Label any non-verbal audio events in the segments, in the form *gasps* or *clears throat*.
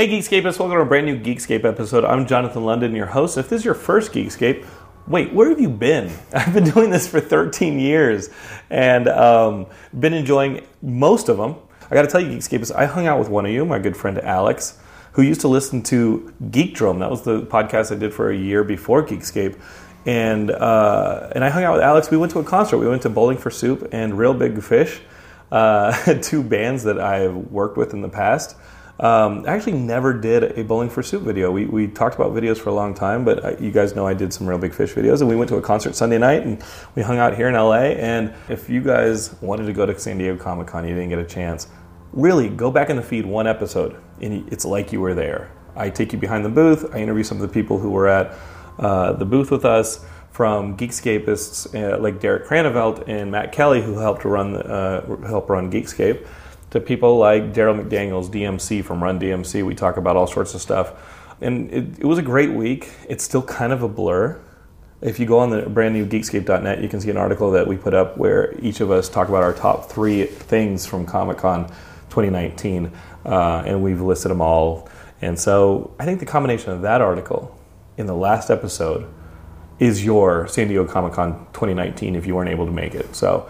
Hey Geekscapists, welcome to a brand new Geekscape episode. I'm Jonathan London, your host. If this is your first Geekscape, wait, where have you been? *laughs* I've been doing this for 13 years and um, been enjoying most of them. I got to tell you, Geekscapists, I hung out with one of you, my good friend Alex, who used to listen to Geekdrome. That was the podcast I did for a year before Geekscape. And uh, and I hung out with Alex. We went to a concert. We went to Bowling for Soup and Real Big Fish, uh, *laughs* two bands that I've worked with in the past. Um, I actually never did a Bowling for Soup video. We, we talked about videos for a long time, but I, you guys know I did some Real Big Fish videos, and we went to a concert Sunday night, and we hung out here in LA. And if you guys wanted to go to San Diego Comic Con, you didn't get a chance, really go back in the feed one episode, and it's like you were there. I take you behind the booth. I interview some of the people who were at uh, the booth with us, from Geekscapists uh, like Derek Cranevelt and Matt Kelly, who helped run uh, help run Geekscape to people like Darryl McDaniels, DMC from Run DMC. We talk about all sorts of stuff. And it, it was a great week. It's still kind of a blur. If you go on the brand new geekscape.net, you can see an article that we put up where each of us talk about our top three things from Comic Con 2019. Uh, and we've listed them all. And so I think the combination of that article in the last episode is your San Diego Comic Con 2019 if you weren't able to make it. So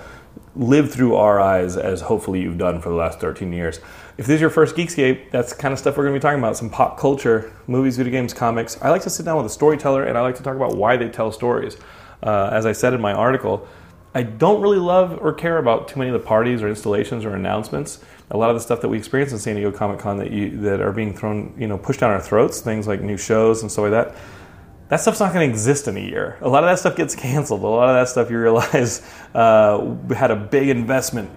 live through our eyes as hopefully you've done for the last 13 years. If this is your first Geekscape, that's kind of stuff we're going to be talking about some pop culture, movies, video games, comics. I like to sit down with a storyteller and I like to talk about why they tell stories. Uh, as I said in my article, I don't really love or care about too many of the parties or installations or announcements. A lot of the stuff that we experience in San Diego Comic Con that that are being thrown, you know, pushed down our throats, things like new shows and stuff like that that stuff's not going to exist in a year. A lot of that stuff gets canceled. A lot of that stuff you realize *laughs* uh, had a big investment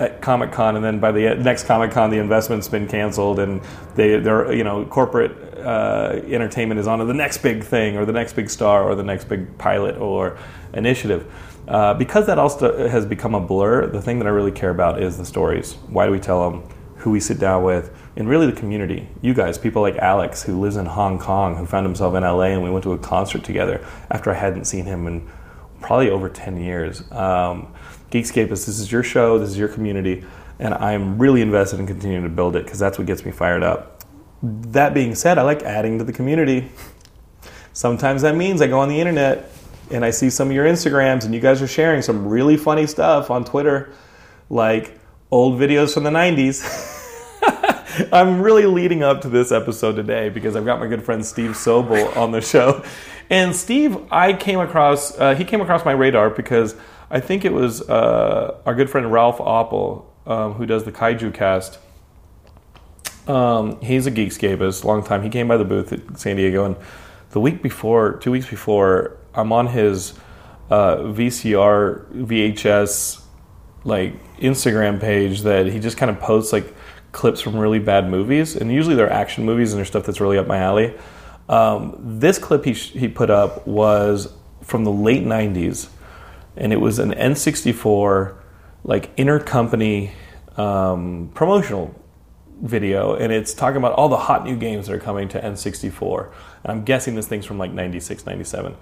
at Comic Con, and then by the next Comic Con, the investment's been canceled, and they, they're you know corporate uh, entertainment is on to the next big thing, or the next big star, or the next big pilot or initiative. Uh, because that also has become a blur, the thing that I really care about is the stories. Why do we tell them? Who we sit down with, and really the community. You guys, people like Alex, who lives in Hong Kong, who found himself in LA, and we went to a concert together after I hadn't seen him in probably over 10 years. Um, Geekscapists, this is your show, this is your community, and I'm really invested in continuing to build it because that's what gets me fired up. That being said, I like adding to the community. Sometimes that means I go on the internet and I see some of your Instagrams, and you guys are sharing some really funny stuff on Twitter, like old videos from the 90s. *laughs* I'm really leading up to this episode today because I've got my good friend Steve Sobel on the show. And Steve, I came across, uh, he came across my radar because I think it was uh, our good friend Ralph Oppel, um, who does the Kaiju cast. Um, he's a Geekscapist, long time. He came by the booth at San Diego, and the week before, two weeks before, I'm on his uh, VCR, VHS, like Instagram page that he just kind of posts like clips from really bad movies, and usually they're action movies and they're stuff that's really up my alley. Um, this clip he, he put up was from the late 90s, and it was an N64 like intercompany um, promotional video, and it's talking about all the hot new games that are coming to N64. And I'm guessing this thing's from like 96, 97.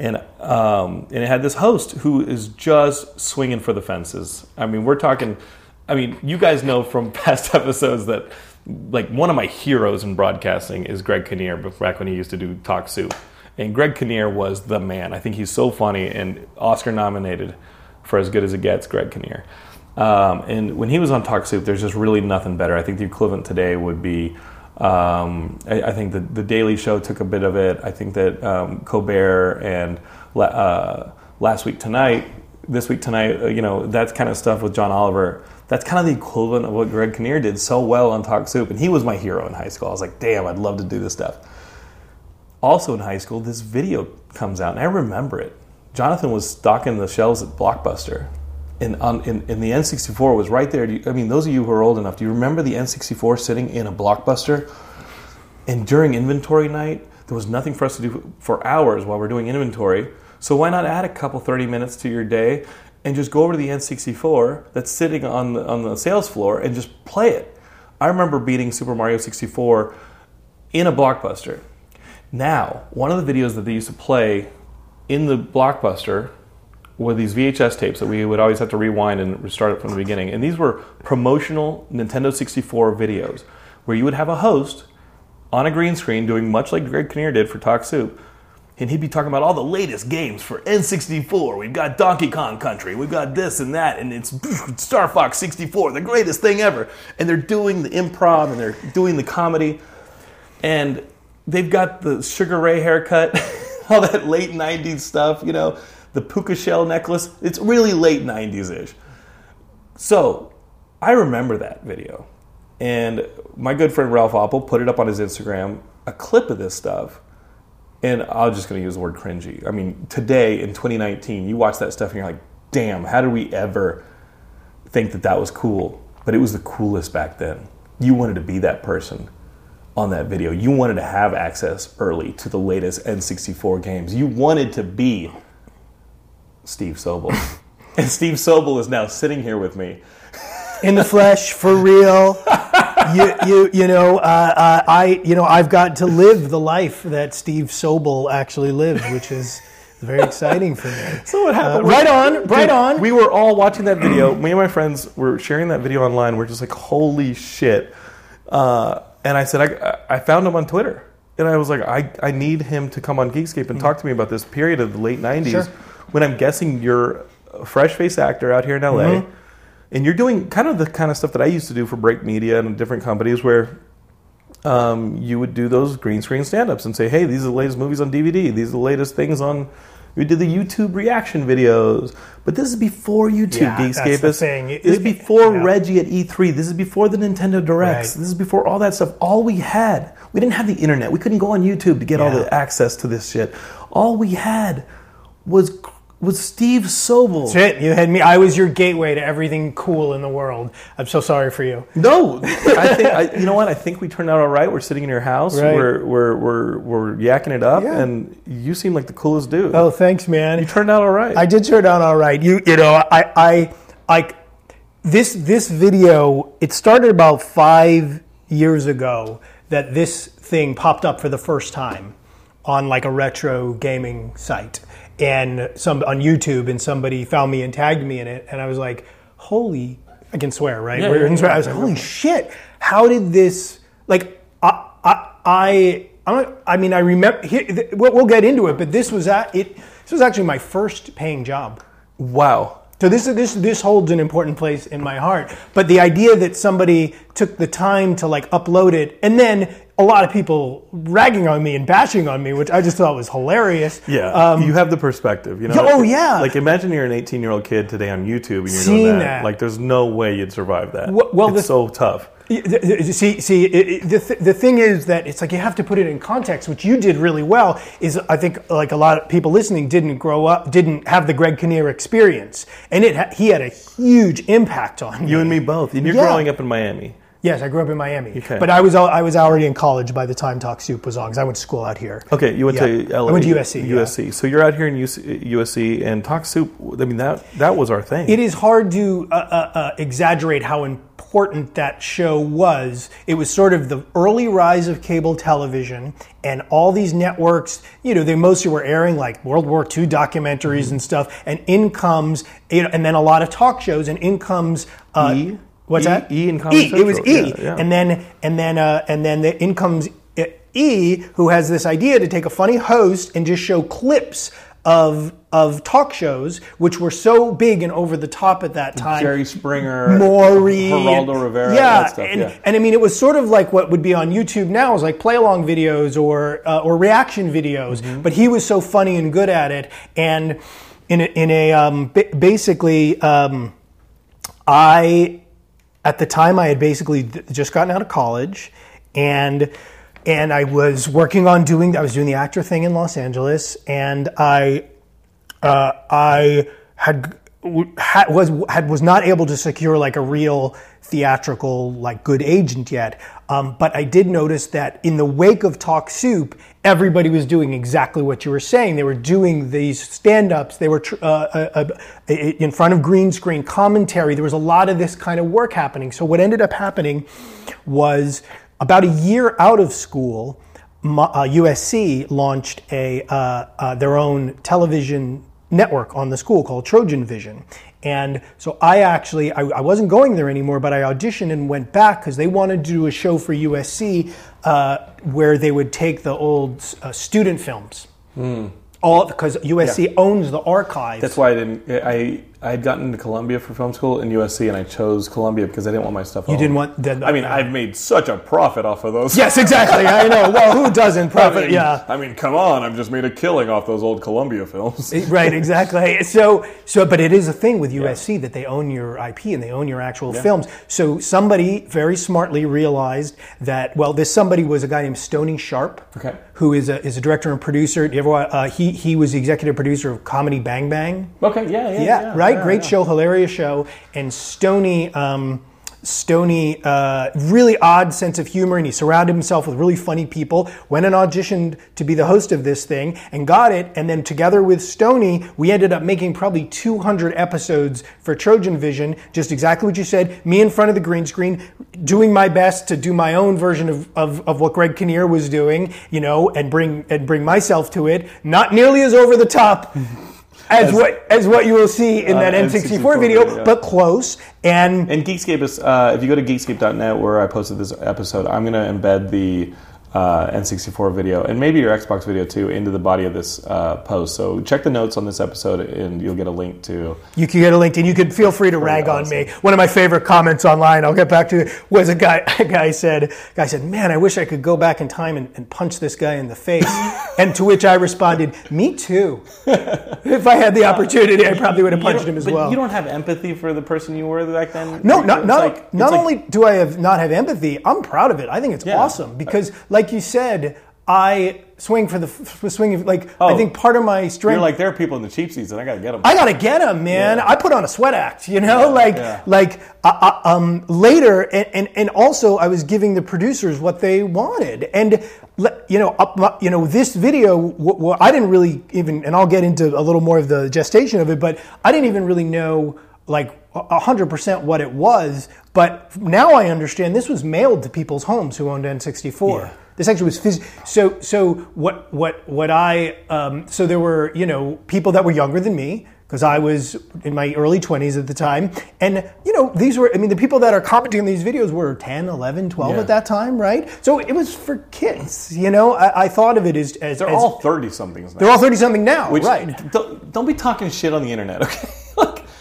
And, um, and it had this host who is just swinging for the fences. I mean, we're talking I mean, you guys know from *laughs* past episodes that like one of my heroes in broadcasting is Greg Kinnear, back when he used to do Talk Soup. And Greg Kinnear was the man. I think he's so funny and Oscar nominated for As Good as It Gets, Greg Kinnear. Um, and when he was on Talk Soup, there's just really nothing better. I think the equivalent today would be, um, I, I think the, the Daily Show took a bit of it. I think that um, Colbert and uh, Last Week Tonight, This Week Tonight, uh, you know, that kind of stuff with John Oliver. That's kind of the equivalent of what Greg Kinnear did so well on Talk Soup. And he was my hero in high school. I was like, damn, I'd love to do this stuff also in high school, this video comes out, and I remember it. Jonathan was stocking the shelves at Blockbuster, and on um, in, in the N64 was right there. You- I mean, those of you who are old enough, do you remember the N64 sitting in a Blockbuster? And during inventory night, there was nothing for us to do for hours while we're doing inventory. So why not add a couple 30 minutes to your day and just go over to the N64 that's sitting on the, on the sales floor and just play it? I remember beating Super Mario 64 in a Blockbuster. Now, one of the videos that they used to play in the Blockbuster were these VHS tapes that we would always have to rewind and restart it from the beginning. And these were promotional Nintendo 64 videos where you would have a host on a green screen doing much like Greg Kinnear did for Talk Soup. And he'd be talking about all the latest games for N64. We've got Donkey Kong Country, we've got this and that, and it's *laughs* Star Fox 64, the greatest thing ever. And they're doing the improv and they're doing the comedy and they've got the Sugar Ray haircut, *laughs* all that late '90s stuff. You know, the puka shell necklace. It's really late '90s ish. So I remember that video, and my good friend Ralph Oppel put it up on his Instagram, a clip of this stuff. And I'm just going to use the word cringy. I mean, today in 2019, you watch that stuff and you're like, damn, how did we ever think that that was cool? But it was the coolest back then. You wanted to be that person on that video. You wanted to have access early to the latest N64 games. You wanted to be Steve Sobel. *laughs* and Steve Sobel is now sitting here with me. in the flesh for real. you, you, you know, uh, uh, I, you know, I've got to live the life that Steve Sobel actually lived, which is very exciting for me. So what happened? Uh, right on, right on. We were all watching that video. *clears throat* Me and my friends were sharing that video online. We're just like, holy shit. Uh, and I said, I, I found him on Twitter. And I was like, I, I need him to come on Geekscape and talk to me about this period of the late 90s Mm. Sure. When I'm guessing you're a fresh faced actor out here in LA. Mm-hmm. And you're doing kind of the kind of stuff that I used to do for Break Media and different companies where um, you would do those green screen stand ups and say, hey, these are the latest movies on DVD. These are the latest things on. We did the YouTube reaction videos. But this is before YouTube, Yeah, that's the Geekscapists. thing. It- This is before yeah. Reggie at E3. This is before the Nintendo Directs. Right. This is before all that stuff. All we had, we didn't have the internet. We couldn't go on YouTube to get all the access to this shit. All we had was was Steve Sobel. That's it. You had me. I was your gateway to everything cool in the world. I'm so sorry for you. No, I think I, you know what. I think we turned out all right. We're sitting in your house. Right. We're, we're we're we're yakking it up, Yeah. and you seem like the coolest dude. Oh, thanks, man. you turned out all right. I did turn out all right. You you know I I I this this video it started about five years ago that this thing popped up for the first time on like a retro gaming site and some on YouTube and somebody found me and tagged me in it and I was like holy I can swear right Yeah, yeah. I was like holy shit how did this like I I I not- I mean I remember here, we'll we'll get into it but this was at it this was actually my first paying job wow. so this this this holds an important place in my heart. But the idea that somebody took the time to like upload it, and then a lot of people ragging on me and bashing on me, which I just thought was hilarious. Yeah, you have the perspective. You know. Um, oh, yeah. Like imagine you're an 18 year old kid today on YouTube and you're Seeing doing that. that. Like there's no way you'd survive that. Well- well, it's the- so tough. Y- th- th- See, see, it, the, th- the thing is that it's like you have to put it in context, which you did really well. Is I think like a lot of people listening didn't grow up, didn't have the Greg Kinnear experience, and it ha- he had a huge impact on You and me both. And you're Yeah. growing up in Miami. Yes, I grew up in Miami, Okay. but I was I was already in college by the time Talk Soup was on because I went to school out here. Okay, you went Yeah. to LA. I went to USC, yeah. USC. So you're out here in UC, USC and Talk Soup. I mean that that was our thing. It is hard to uh, uh, uh, exaggerate how important that show was. It was sort of the early rise of cable television, and all these networks, you know, they mostly were airing like World War II documentaries and stuff, and in comes, you know, and then a lot of talk shows, and in comes uh, E? What's E- that? E in Comedy E. It was E, Yeah, yeah. and then and then uh, and then the in comes E, who has this idea to take a funny host and just show clips of of talk shows, which were so big and over the top at that time. Jerry Springer, Maury, Geraldo Rivera, yeah, that stuff. and, yeah. and I mean, it was sort of like what would be on YouTube now, is like play along videos or uh, or reaction videos. Mm-hmm. But he was so funny and good at it, and in a, in a um, ba- basically, um, I at the time I had basically just gotten out of college, and and I was working on doing I was doing the actor thing in Los Angeles, and I uh, I had, had was had was not able to secure like a real theatrical like good agent yet. Um, but I did notice that in the wake of Talk Soup, everybody was doing exactly what you were saying. They were doing these stand-ups. They were tr- uh, uh, uh, in front of green screen commentary. There was a lot of this kind of work happening. So what ended up happening was about a year out of school, uh, USC launched a uh, uh, their own television network on the school called Trojan Vision. And so I actually I, I wasn't going there anymore, but I auditioned and went back because they wanted to do a show for USC uh, where they would take the old uh, student films. All because USC owns the archive. That's why I didn't. I I had gotten into Columbia for film school in USC, and I chose Columbia because I didn't want my stuff. you didn't want. The, I mean, I've made such a profit off of those. yes, exactly. I know. Well, who doesn't *laughs* I profit? mean, yeah. I mean, come on! I've just made a killing off those old Columbia films. right exactly *laughs* so so but it is a thing with usc that they own your ip and they own your actual films so somebody very smartly realized that well this somebody was a guy named stony sharp Okay. who is a, is a director and producer Do you ever uh, he, he was the executive producer of comedy bang bang Okay, yeah, yeah, yeah, right yeah, great yeah. show hilarious show and stony um, Stony, uh, really odd sense of humor, and he surrounded himself with really funny people. Went and auditioned to be the host of this thing and got it. And then, together with Stony, we ended up making probably 200 episodes for Trojan Vision. Just exactly what you said. Me in front of the green screen, doing my best to do my own version of, of, of what Greg Kinnear was doing, you know, and bring and bring myself to it. Not nearly as over the top. As, what as what you will see in Uh, that N64 N64 video, video. but close. And And Geekscape is, uh, if you go to geekscape.net where I posted this episode, I'm going to embed the uh, N64 video and maybe your Xbox video too into the body of this uh, post. So check the notes on this episode and you'll get a link to. You can get a link, and you can feel free to rag on me. One of my favorite comments online, I'll get back to, it, was a guy. *laughs* A guy said, "Guy said, man, I wish I could go back in time and, and punch this guy in the face." *laughs* and to which I responded, "Me too. *laughs* if I had the opportunity, I probably would have punched him as but well." you don't have empathy for the person you were back then? No, not not, like- not like- only do I have not have empathy, I'm proud of it. I think it's Yeah. awesome because, like you said, I swing for the f- swing. Like I Oh. think part of my strength. You're like, there are people in the cheap seats and I got to get them. I gotta get them, man. Yeah. I put on a sweat act, you know, like yeah. like uh, uh, um, later, and, and and also I was giving the producers what they wanted, and you know, up, my- you know, this video, w- w- I didn't really even, and I'll get into a little more of the gestation of it, but I didn't even really know like a hundred percent what it was, but now I understand this was mailed to people's homes who owned N64. This actually was phys- so. So what? What? What I? Um, so there were you know people that were younger than me because I was in my early 20s at the time, and you know these were. I mean, the people that are commenting on these videos were 10, 11, 12 Yeah. at that time, right? So it was for kids. You know, I, I thought of it as as They're as- all 30 somethings now. they're all 30 something now, Which, right? Don't, don't be talking shit on the internet, okay?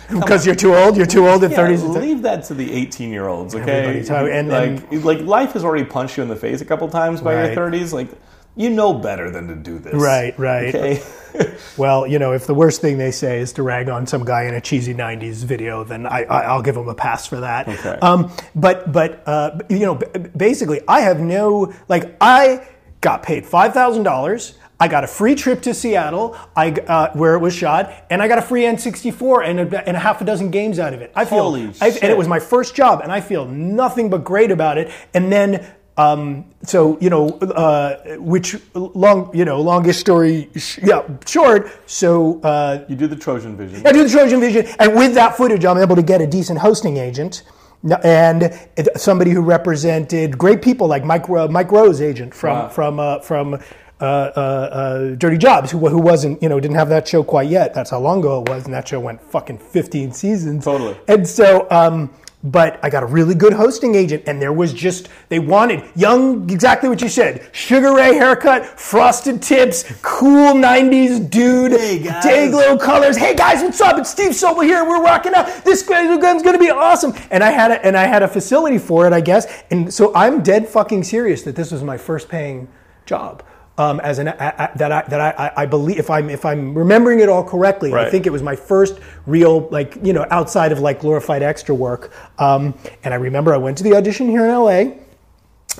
Because you're too old. You're too old at Yeah, 30s. leave that to the 18 year olds, okay? Everybody's how- and- like, like life has already punched you in the face a couple times by Right. your 30s. Like, you know better than to do this, Right, right. Okay, *laughs* Well, you know, if the worst thing they say is to rag on some guy in a cheesy '90s video, then I, I, I'll give them a pass for that. Okay. Um, but but uh, you know, b- basically, I have no like I got paid five thousand dollars. I got a free trip to Seattle, I, uh, where it was shot, and I got a free N64 and a, and a half a dozen games out of it. I feel, I, and it was my first job, and I feel nothing but great about it. And then, um, so you know, uh, which long, you know, longest story, sh- yeah, short. So uh, you do the Trojan Vision. I do the Trojan Vision, and with that footage, I'm able to get a decent hosting agent. And somebody who represented great people like Mike Mike Rowe's, agent from Wow. from uh, from uh, uh, uh, Dirty Jobs, who, who wasn't you know didn't have that show quite yet. That's how long ago it was, and that show went fucking 15 seasons. Totally. And so, um, but I got a really good hosting agent, and there was just they wanted young, exactly what you said, Sugar Ray haircut, frosted tips, cool '90s dude, Hey, guys. day glow colors. Hey guys, what's up? It's Steve Sobel here. We're rocking out. This gun's gonna be awesome. And I had a, and I had a facility for it, I guess. And so I'm dead fucking serious that this was my first paying job. Um, as an a, a, that I that I, I believe if I'm if I'm remembering it all correctly, I think it was my first real like you know outside of like glorified extra work. Um, and I remember I went to the audition here in LA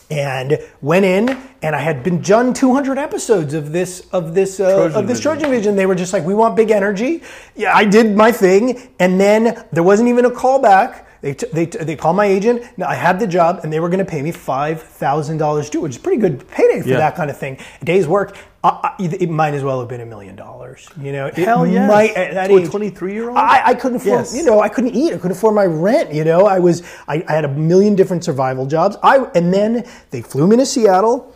and went in and I had been done 200 episodes of this of this uh, Trojan of this Vision. Trojan Vision. They were just like, we want big energy. Yeah, I did my thing, and then there wasn't even a callback. They, t- they, t- they called my agent. Now I had the job, and they were going to pay me five thousand dollars to, which is pretty good payday for Yeah. that kind of thing. A day's work. I, I, it might as well have been a million dollars. You know, It Hell yes. might- at that To a 23-year-old? I, I couldn't afford. Yes. You know, I couldn't eat. I couldn't afford my rent. You know, I was. I, I had a million different survival jobs. I and then they flew me to Seattle.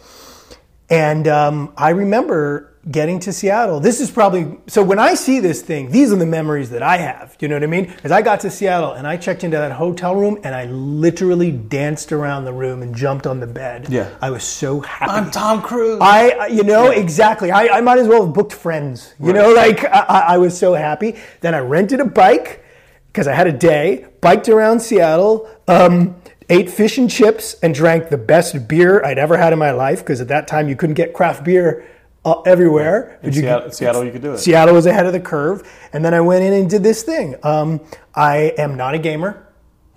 And um, I remember getting to Seattle. This is probably so when I see this thing, these are the memories that I have. You know what I mean? Because I got to Seattle and I checked into that hotel room and I literally danced around the room and jumped on the bed. Yeah. I was so happy. I'm Tom Cruise. I, I- you know, exactly. I, I might as well have booked friends. You know, like I, I I was so happy. Then I rented a bike because I had a day, biked around Seattle, um, ate fish and chips, and drank the best beer I'd ever had in my life. Because at that time you couldn't get craft beer uh, everywhere. In you Seattle, Seattle, you could do it. Seattle was ahead of the curve, and then I went in and did this thing. Um, I am not a gamer.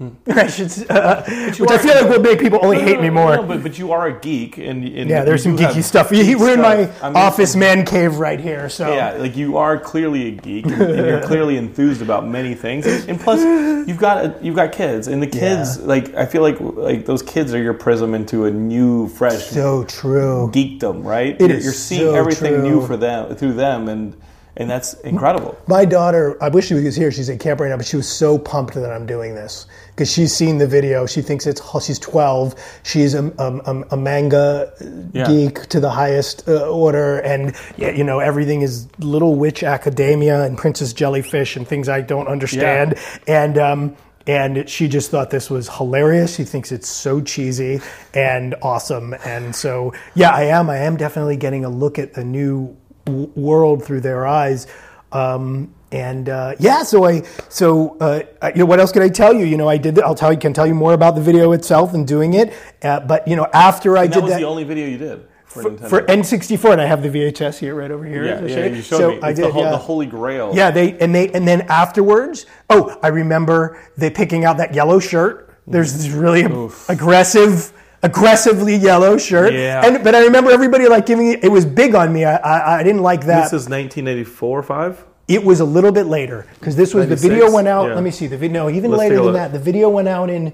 *laughs* I should, uh, which I feel like will make people only hate me more. No, but, but you are a geek, and, and Yeah, there's some geeky stuff. geek We're in my stuff. I mean, office man cave right here. So Yeah, like you are clearly a geek, and, and you're clearly enthused about many things. And plus, you've got a, you've got kids, and the kids, Yeah. like I feel like like those kids are your prism into a new, fresh so true. geekdom, right? It you're, is you're seeing so everything true. new for them through them, and and that's incredible. My daughter, I wish she was here. She's at camp right now, but she was so pumped that I'm doing this because she's seen the video. She thinks it's. She's 12. She's a, a, a- a manga Yeah. geek to the highest uh, order, and yeah, you know everything is Little Witch Academia and Princess Jellyfish and things I don't understand. And um, and she just thought this was hilarious. She thinks it's so cheesy and awesome. And so yeah, I am. I am definitely getting a look at the new w- world through their eyes. Um, and uh, yeah, so I so uh, you know what else can I tell you? You know, I did. I'll tell you can tell you more about the video itself and doing it. Uh, but you know, after I That did was that the only video you did for, Nintendo. for N64, and I have the VHS here right over here. yeah, yeah, you. you showed so me. I It's did. the, whole, yeah. the holy grail. Yeah, they and they and then afterwards, oh, I remember they picking out that yellow shirt. There's this really aggressive, aggressively yellow shirt. Yeah. And but I remember everybody like giving it. It was big on me. I I, I didn't like that. This is 1984 or five. it was a little bit later because this was the video went out. Yeah. Let me see the video. No, even Let's later than look. that, the video went out in.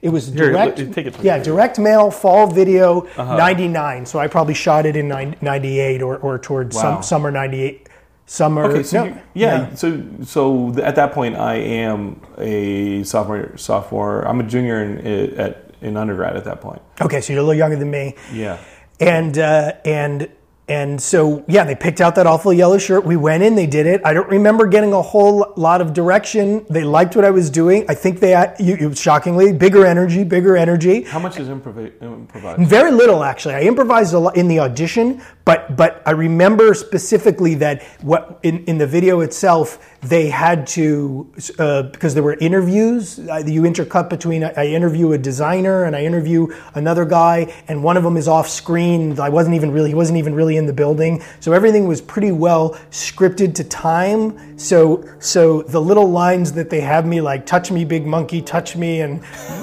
It was Here, direct. let- take it to me. yeah, direct mail fall video Uh-huh. '99. So I probably shot it in '98 or or towards Wow. some, summer '98. Summer. Okay, so no, you, yeah, so so at that point, I am a sophomore. Sophomore, I'm a junior in at in undergrad at that point. Okay, so you're a little younger than me. Yeah, And uh, and and so yeah, they picked out that awful yellow shirt. We went in, they did it. I don't remember getting a whole lot of direction. They liked what I was doing. I think they you, you, shockingly bigger energy, bigger energy. how much is improv- improvised? Very little actually. I improvised a lot in the audition, but but I remember specifically that what in, in the video itself they had to uh, because there were interviews. Uh, you intercut between I, I interview a designer and I interview another guy, and one of them is off screen. I wasn't even really he wasn't even really in the building, so everything was pretty well scripted to time. So so the little lines that they have me like touch me big monkey, touch me, and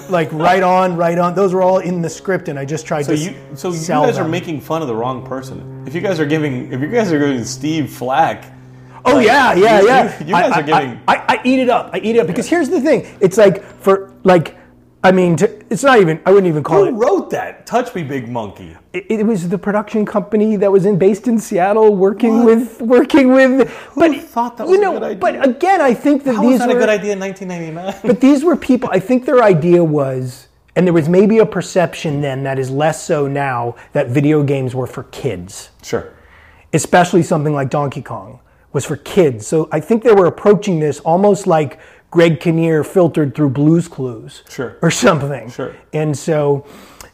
like right on, right on. Those were all in the script, and I just tried So to you so you guys are making fun of the wrong person. If you guys are giving if you guys are giving Steve flack. Oh like, yeah, yeah, you- yeah. You, you guys I, are giving. I, I, I eat it up. I eat it up because here's the thing. It's like for like, I mean, to, it's not even. I wouldn't even call it who it. wrote that? Touch me, big monkey. it. It was the production company that was in based in Seattle, working with working with. but thought that you was a good idea? but again, I think that How these was that were a good idea in 1999? but these were *laughs* people i think their idea was and there was maybe a perception then that is less so now that video games were for kids sure. especially something like donkey kong was for kids so i think they were approaching this almost like Greg Kinnear filtered through Blues Clues, Sure. or something. Sure. And so,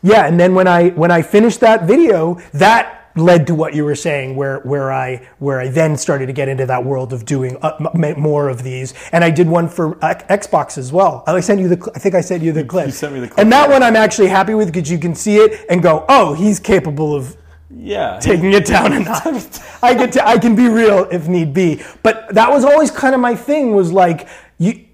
yeah, and then when I when I finished that video, that led to what you were saying, where where I where I then started to get into that world of doing uh, more of these, and I did one for X- Xbox as well. I sent you the, I think I sent you the clip. You sent me the clip, and that one I'm actually happy with because you can see it and go, oh, he's capable of Yeah. taking it down a *laughs* notch. I get to, I can be real if need be. But that was always kind of my thing was like you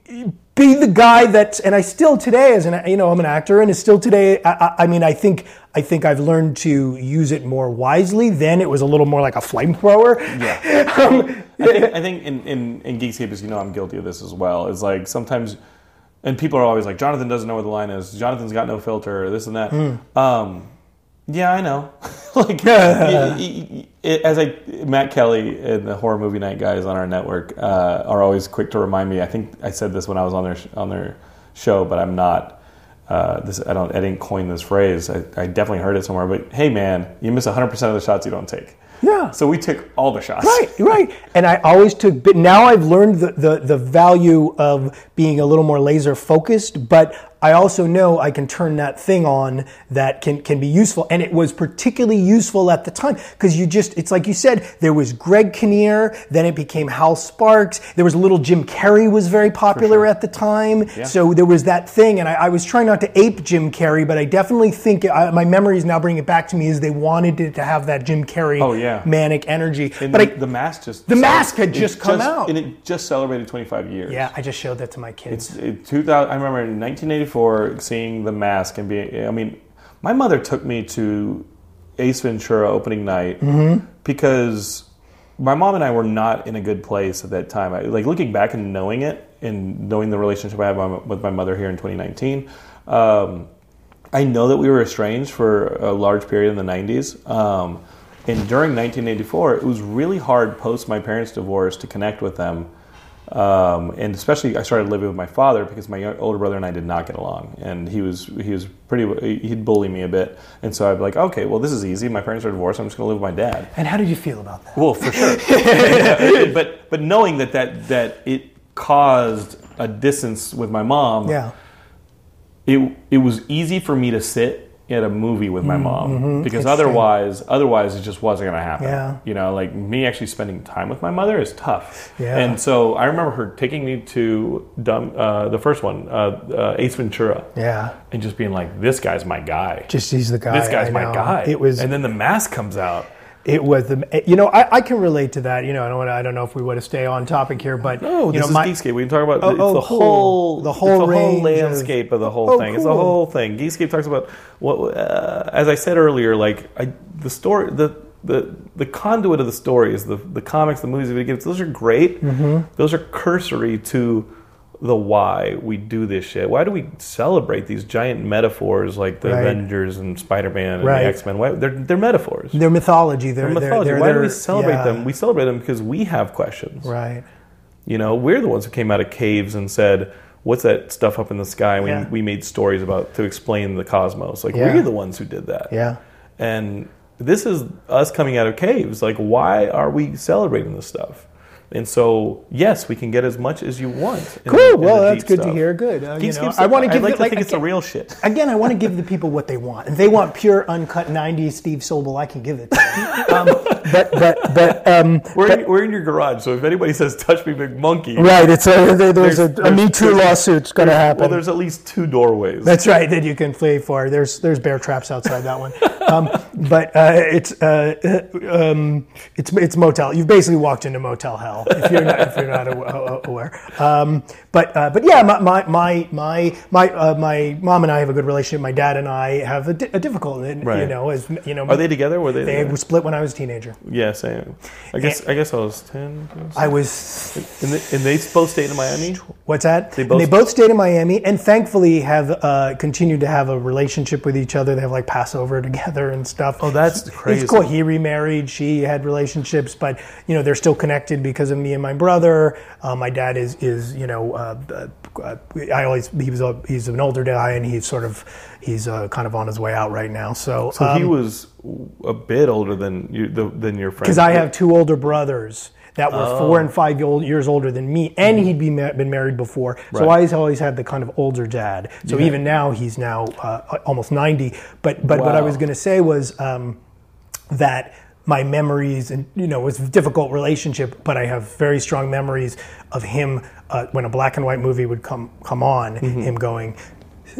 be the guy that and I still today as an you know I'm an actor and it's still today I, I, I mean I think I think I've learned to use it more wisely. Then it was a little more like a flamethrower. Yeah. *laughs* Um, I think, I think in, in, in Geekscape, as you know, I'm guilty of this as well. It's like sometimes, and people are always like, Jonathan doesn't know where the line is. Jonathan's got no filter, this and that. Hmm. Um, yeah, I know. *laughs* like, it- as I, Matt Kelly and the horror movie night guys on our network uh, are always quick to remind me. I think I said this when I was on their sh- on their show, but I'm not. Uh, this I don't. I didn't coin this phrase. I, I definitely heard it somewhere. But hey, man, you miss 100 percent of the shots you don't take. Yeah. So we took all the shots. Right, right. And I always took, but now I've learned the, the, the value of being a little more laser focused, but I also know I can turn that thing on that can, can be useful. And it was particularly useful at the time because you just, it's like you said, there was Greg Kinnear, then it became Hal Sparks. There was a little Jim Carrey was very popular at the time. Yeah. So there was that thing. And I, I was trying not to ape Jim Carrey, but I definitely think I, my memories now bring it back to me is they wanted it to have that Jim Carrey Oh, yeah. Manic energy. And but the, I, the mask just The Mask had just come out. and it just celebrated 25 years. yeah, I just showed that to my kids. It, 2000, I remember in 1984 seeing the mask and being. I mean, my mother took me to Ace Ventura opening night Mm-hmm. because my mom and I were not in a good place at that time. I, like looking back and knowing it and knowing the relationship I have with my- with my mother here in 2019. Um, I know that we were estranged for a large period in the 90s. Um, and during 1984, it was really hard post my parents' divorce to connect with them. Um, and especially, I started living with my father because my older brother and I did not get along, and he was he was pretty he'd bully me a bit, and so I'd be like, okay, well, this is easy. My parents are divorced. I'm just going to live with my dad. and how did you feel about that? Well, for sure. *laughs* but but knowing that that that it caused a distance with my mom, Yeah. it it was easy for me to sit at a movie with my mom because Mm-hmm. True. otherwise otherwise it just wasn't going to happen. Yeah. You know, like me actually spending time with my mother is tough. Yeah. And so I remember her taking me to Dumb, uh, the first one, uh, uh, Ace Ventura. Yeah. And just being like, this guy's my guy. Just he's the guy. this guy's my guy. It was. and then the mask comes out. It was the. You know, I, I can relate to that. You know, I don't. wanna- I don't know if we want to stay on topic here, but No, you this know, is my, Geekscape. We can talk about Oh, it's oh, the cool. whole The whole the range whole landscape of, the whole Oh, thing. It's the whole thing. Geekscape talks about what, uh, as I said earlier, like I, the story, the the the conduit of the story is the the comics, the movies, the video games. Those are great. Mm-hmm. Those are cursory to the why we do this shit. Why do we celebrate these giant metaphors like the Right. Avengers and Spider Man and Right. the X Men? Why They're they're metaphors. their mythology. Their, They're mythology. Their, Why do we celebrate yeah. them? We celebrate them because we have questions. Right. You know, we're the ones who came out of caves and said, "What's that stuff up in the sky?" We Yeah. we made stories about to explain the cosmos. Like Yeah. we're the ones who did that. Yeah. And this is us coming out of caves. Like, why are we celebrating this stuff? And so, yes, we can get as much as you want. Cool. the- well, the that's good to hear. Good. Uh, you know, I want to I give like it to like think it's the real shit. *laughs* Again, I want to give the people what they want. If they want pure, uncut '90s Steve Sobel, I can give it. To them. *laughs* um, but but but um, We're in, we're in your garage, so if anybody says "touch me, big monkey," right. It's a there, there's, a, a there's- Me Too there's- lawsuit's going to happen. Well, there's at least two doorways. That's right that you can flee for. There's there's bear traps outside that one, um, but uh, it's uh, um, it's it's motel. You've basically walked into motel hell if you're not if you're not aware. Um, but uh, but yeah, my my my my my, uh, my mom and I have a good relationship. My dad and I have a, di- a difficult, you Right. know, as you know. Are they together? Were they? They together? were split when I was a teenager. Yeah, same. I guess I guess I was ten. I was And they, and they both stayed in Miami. What's that? They And both- they both stayed in Miami, and thankfully have uh, continued to have a relationship with each other. They have like Passover together and stuff. Oh, that's crazy. It's cool. He remarried. She had relationships, but you know they're still connected because of me and my brother. Uh, my dad is is you know uh, uh, I always he was a, he's an older guy, and he's sort of he's uh, kind of on his way out right now. So So he um, was a bit older than you the, than your friend. because I have two older brothers that were four and five years older than me, and he'd be ma- been married before. So Right. I always always had the kind of older dad. So even now he's now uh, almost ninety. But but what I was going to say was um, that my memories and you know it was a difficult relationship, but I have very strong memories of him uh, when a black and white movie would come come on, Mm-hmm. him going,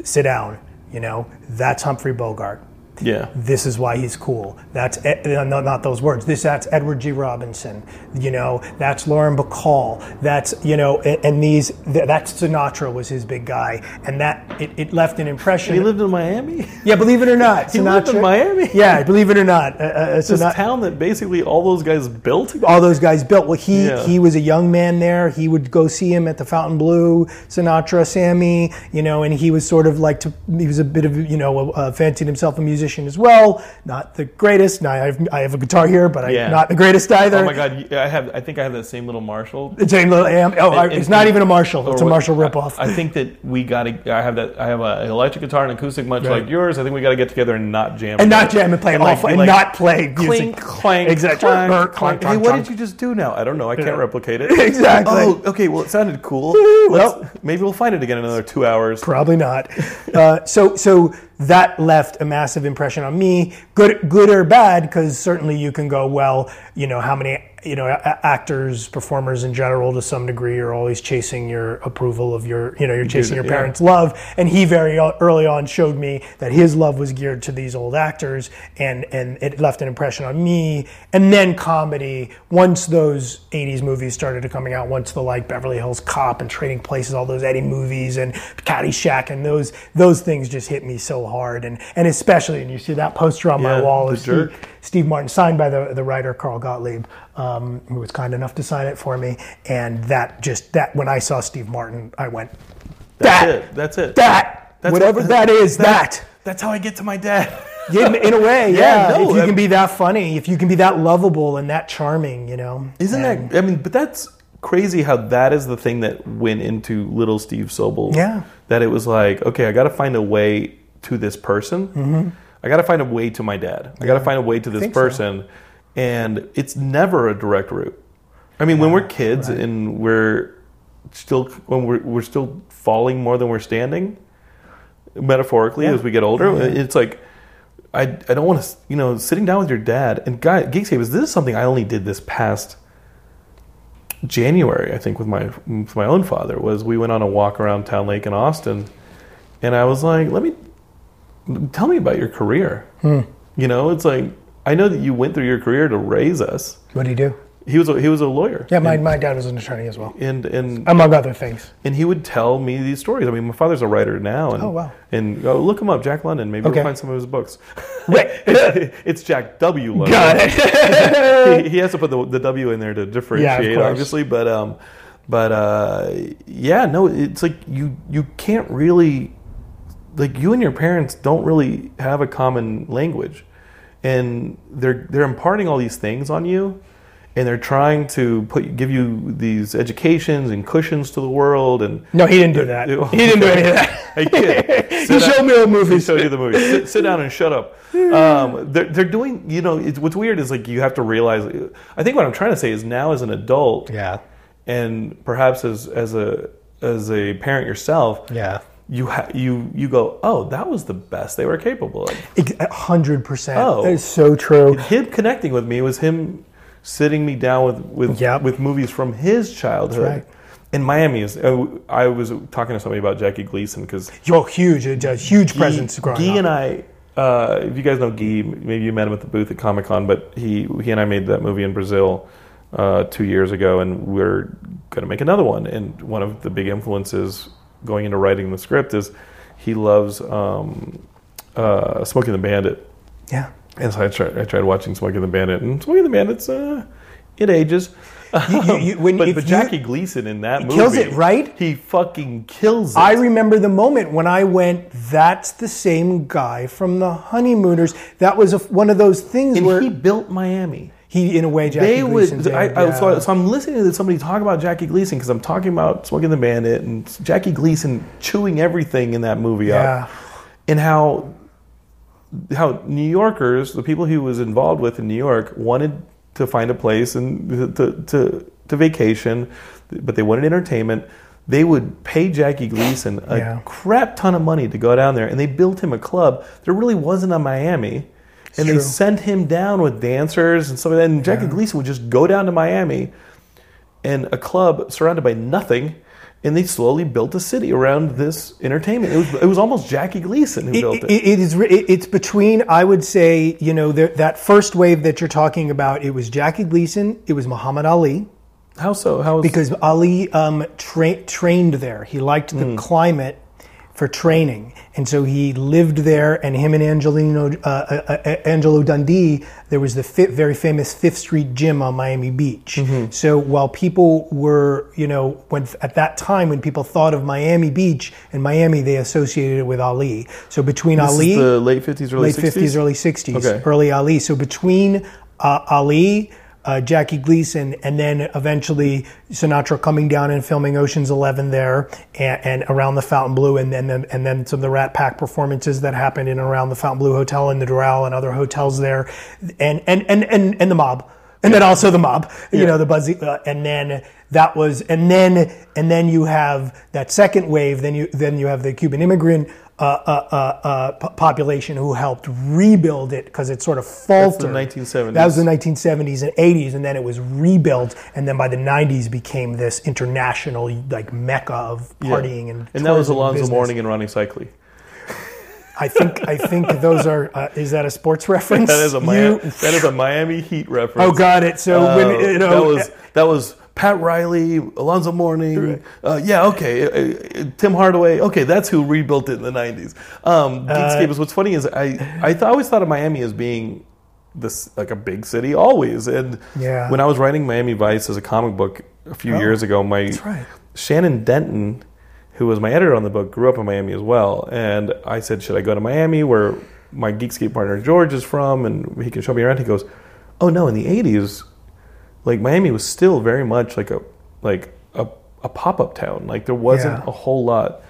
"Sit down." You know, that's Humphrey Bogart Yeah. this is why he's cool. That's no, not those words. This that's Edward G. Robinson. You know, that's Lauren Bacall. That's you know, and, and these th- that's Sinatra was his big guy, and that it, it left an impression. He lived in Miami. yeah, believe it or not, *laughs* He lived in Miami? *laughs* Yeah, believe it or not, uh, uh, This Sinatra- town that basically all those guys built. all those guys built. Well, he Yeah. he was a young man there. He would go see him at the Fontainebleau, Sinatra, Sammy, you know, and he was sort of like to, he was a bit of you know uh, fancied himself a musician as well. Not the greatest. Now I have I have a guitar here, but I'm not the greatest either. Oh my God! I have. I think I have that same little Marshall. The same little amp. Oh, I- And- it's and- not even a Marshall. It's a or what- Marshall ripoff. I, I think that we got to. I have that. I have a, an electric guitar and acoustic, much Right. like yours. I think we got to get together and not jam. and not jam and play like, awful, and like, not play music. Clink, clank, Exactly. clank, Clunk, clank. clunk, Hey, what did you just do now? I don't know. I can't Yeah. replicate it. *laughs* Exactly. Oh, okay. Well, it sounded cool. well. Maybe we'll find it again in another two hours. Probably not. Uh, so, so that left a massive impression on me, good, good or bad, because certainly you can go, well, you know, how many, you know, a- actors, performers in general, to some degree, are always chasing your approval of your, you know, you're chasing your yeah. parents' love. And he very early on showed me that his love was geared to these old actors, and and it left an impression on me. And then comedy, once those '80s movies started coming out, once the like Beverly Hills Cop and Trading Places, all those Eddie movies and Caddyshack, and those those things just hit me so hard. And and especially, and you see that poster on my wall is Steve, Steve Martin, signed by the the writer Carl Gottlieb, um, who was kind enough to sign it for me. And that just that when I saw Steve Martin, I went, That's that it. That's it. that That's whatever what- that is that. That's how I get to my dad. Yeah, *laughs* in, in a way, *laughs* Yeah, yeah. no, if you I- can be that funny, if you can be that lovable and that charming, you know. Isn't And- that? I mean, but that's crazy how that is the thing that went into little Steve Sobel. Yeah. That it was like, okay, I got to find a way to this person. Mm-hmm. I got to find a way to my dad. I got to find a way to this person. so. And it's never a direct route. I mean, when we're kids and we're still when we're we're still falling more than we're standing, metaphorically Yeah. as we get older, it's like. I, I don't want to, you know, sitting down with your dad and guy, Geekscape is this is something I only did this past January, I think, with my with my own father. Was we went on a walk around Town Lake in Austin, and I was like, "Let me tell me about your career." Hmm. You know, it's like I know that you went through your career to raise us. What do you do? He was a, he was a lawyer. Yeah, my, and, my dad was an attorney as well, and and among other things. and he would tell me these stories. I mean, my father's a writer now. And, Oh, wow. And oh, look him up, Jack London. Maybe Okay. we'll find some of his books. *laughs* Right. *laughs* it's Jack W. London. Got it. *laughs* he, he has to put the, the W in there to differentiate, course. obviously. But um, but uh, yeah, no, it's like you you can't really like you and your parents don't really have a common language, and they're they're imparting all these things on you. And they're trying to put give you these educations and cushions to the world, and No, he didn't do that. *laughs* He didn't do any of that. *laughs* He did. He showed me old He movies. showed you the movie. Sit, sit down and shut up. *laughs* Um, they're, they're doing, you know, it's, what's weird is like you have to realize. I think what I'm trying to say is now as an adult, Yeah. and perhaps as as a as a parent yourself, Yeah. You ha- you you go, oh, that was the best they were capable of. A hundred percent. Oh. That is so true. Him connecting with me was him sitting me down with with Yep. with movies from his childhood. right. In Miami, is uh, I was talking to somebody about Jackie Gleason because You're huge. A huge presence growing Guy up. and I, uh, if you guys know Guy, maybe you met him at the booth at Comic Con, but he he and I made that movie in Brazil uh, two years ago, and we're going to make another one. And one of the big influences going into writing the script is he loves um, uh, Smokey and the Bandit, yeah. and so I tried I tried watching Smokey and the Bandit, and Smokey and the Bandit's uh, it ages. You- you- you- when- *laughs* but, but Jackie Gleason in that movie kills it, right? He fucking kills it. I remember the moment when I went, that's the same guy from the Honeymooners. That was a, one of those things and where he he, built Miami. In a way, Jackie they Gleason would. did, I, I, yeah. so, so I'm listening to somebody talk about Jackie Gleason because I'm talking about Smokey and the Bandit and Jackie Gleason chewing everything in that movie Yeah. up, and how how New Yorkers, the people he was involved with in New York, wanted to find a place and to to to vacation, but they wanted entertainment. They would pay Jackie Gleason a Yeah. crap ton of money to go down there, and they built him a club. There really wasn't a Miami, and they sent him down with dancers and stuff like that. And Jackie Gleason would just go down to Miami, and a club surrounded by nothing. And they slowly built a city around this entertainment. It was, it was almost Jackie Gleason who It- built it- it is. it- It's between. I would say, you know, the, that first wave that you're talking about. It was Jackie Gleason. It was Muhammad Ali How so? How was because Ali um, tra- trained there. He liked the climate for training, and so he lived there. And him and Angelino uh, uh, uh, Angelo Dundee. There was the very famous Fifth Street Gym on Miami Beach. So while people were, you know, when at that time when people thought of Miami Beach and Miami, they associated it with Ali. So between This is Ali, the late 50s, early late 60s? fifties, early sixties, Okay. early Ali. So between uh, Ali, uh, Jackie Gleason, and then eventually Sinatra coming down and filming Ocean's Eleven there, and, and around the Fontainebleau, and then and then some of the Rat Pack performances that happened in around the Fontainebleau Hotel and the Doral and other hotels there, and and and and, and the mob. And then also the mob, you know, the Buzzy, uh, and then that was, and then and then you have that second wave. Then you then you have the Cuban immigrant uh, uh, uh, uh, population who helped rebuild it because it sort of faltered. 1970s. That was the 1970s and 80s, and then it was rebuilt, and then by the 90s became this international like mecca of Yeah. partying and and that was Alonzo business. Mourning and Rony Seikaly. *laughs* I think I think those are. Uh, is that a sports *laughs* reference? That is a You- Miami, that is a Miami Heat reference. Oh, got it. So Uh, when you know that was that was Pat Riley, Alonzo Mourning. Uh, yeah, okay. Uh, uh, Tim Hardaway. Okay, that's who rebuilt it in the '90s. Um, Uh, Geekscape is what's funny is I I th- always thought of Miami as being this like a big city always. And Yeah. when I was writing Miami Vice as a comic book a few Oh, years ago, my right. Shannon Denton, who was my editor on the book, grew up in Miami as well. And I said, should I go to Miami where my Geekscape partner George is from and he can show me around? He goes, oh no, in the 80s, like Miami was still very much like a like a, a pop up town. Like there wasn't Yeah. a whole lot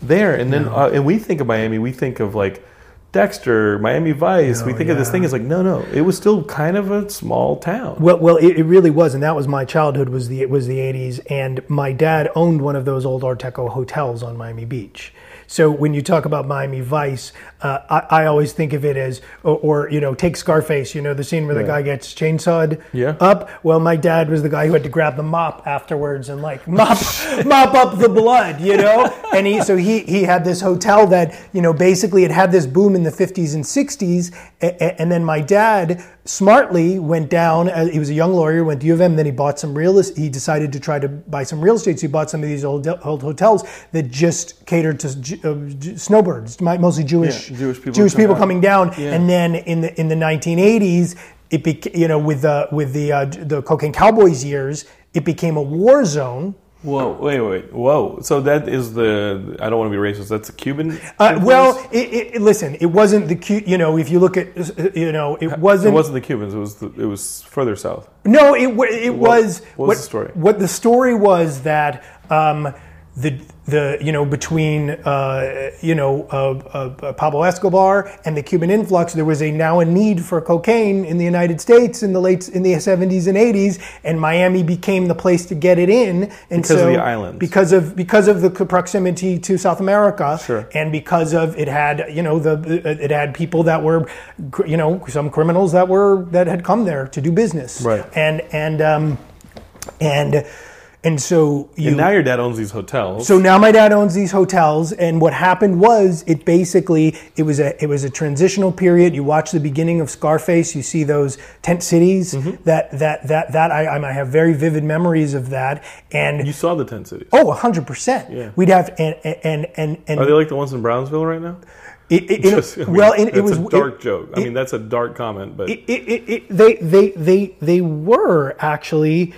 there. And then uh, and we think of Miami, we think of like Dexter, Miami Vice. we No, think of this thing as like no, no. It was still kind of a small town. Well, well, it, it really was, and that was my childhood. Was the it was the '80s, and my dad owned one of those old Art Deco hotels on Miami Beach. So when you talk about Miami Vice, uh, I, I always think of it as, or, or you know, take Scarface. You know, the scene where the guy gets chainsawed Yeah. up. Well, my dad was the guy who had to grab the mop afterwards and like mop *laughs* mop up the blood. You know, and he so he he had this hotel that you know basically it had this boom in the 50s and 60s, a- a- and then my dad smartly went down. uh, He was a young lawyer, went to U of M. Then he bought some real. He decided to try to buy some real estate. So he bought some of these old old hotels that just catered to uh, snowbirds, mostly Jewish Yeah, Jewish people Jewish people coming down. Yeah. And then in the in the 1980s, it you know with the with the uh, the cocaine cowboys years, it became a war zone. Whoa, wait, wait, whoa. So that is the, I don't want to be racist, that's the Cuban? Uh, well, it, it, listen, it wasn't the. You know, if you look at, you know, it wasn't. It wasn't the Cubans, it was, the, it was further south. No, it it was. what was the story? What the story was that um, the the you know between uh, you know uh, uh, Pablo Escobar and the Cuban influx, there was a now a need for cocaine in the United States in the late in the 70s and 80s, and Miami became the place to get it in. And Because of so, the islands. because of because of the proximity to South America, Sure. and because of it had you know the it had people that were you know some criminals that were that had come there to do business, Right. And and um, and and so you And now your dad owns these hotels. so now my dad owns these hotels, and what happened was it basically it was a it was a transitional period. You watch the beginning of Scarface, you see those tent cities. Mm-hmm. That that that that I, I have very vivid memories of that. And you saw the 10 cities. oh, hundred percent. Yeah. We'd have and and and and Are they like the ones in Brownsville right now? it, it, it- Just- I mean, well, it, was a dark joke. I mean, that's a dark comment, but it, it, it, they they they they were actually,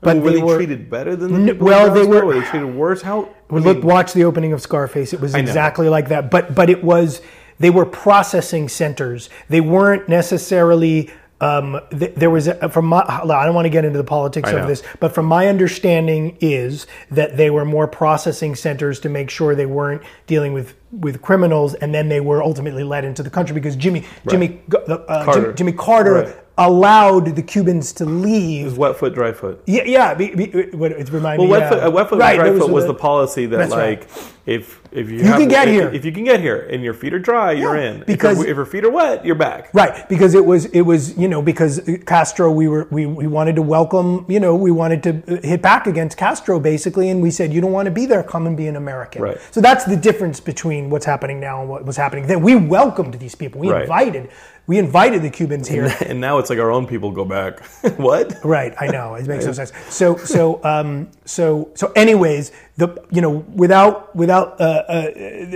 but were they, they, were treated better than the N- people well, they were- Were they treated worse? How? Well, Look, watch the opening of Scarface. It was exactly like that. But but it was they were processing centers. They weren't necessarily. Um, th- there was a, from my. I don't want to get into the politics of this, but from my understanding is that they were more processing centers to make sure they weren't dealing with with criminals, and then they were ultimately led into the country because Jimmy Jimmy uh, Carter. Jimmy, Jimmy Carter. Right. Allowed the Cubans to leave. Wet foot, dry foot. Yeah, yeah. Be, be, it Well, me. wet foot, uh, wet foot, right, dry foot was a- the policy that That's right. like if if you, You have- can get if, here. if you can get here and your feet are dry, you're in. because- if your, if your feet are wet, you're back. Right, because it was it was you know because Castro we were we, we wanted to welcome you know we wanted to uh, hit back against Castro basically and we said you don't want to be there come and be an American. Right. So that's the difference between what's happening now and what was happening then. We welcomed these people. We Right. invited we invited the Cubans here. *laughs* And now it's like our own people go back. *laughs* what? Right, I know it makes no *laughs* sense. So, so, um, so, so. Anyways, the you know without without uh, uh,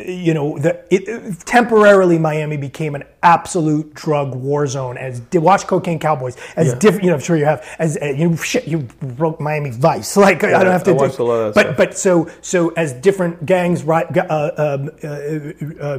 you know the it, temporarily Miami became an absolute drug war zone. As watch Cocaine Cowboys as Yeah. different. You know, I'm sure you have. As uh, you know, shit, you broke Miami Vice. Like I don't have to. I watched do- a lot of that but stuff. but so so as different gangs right uh, um, uh,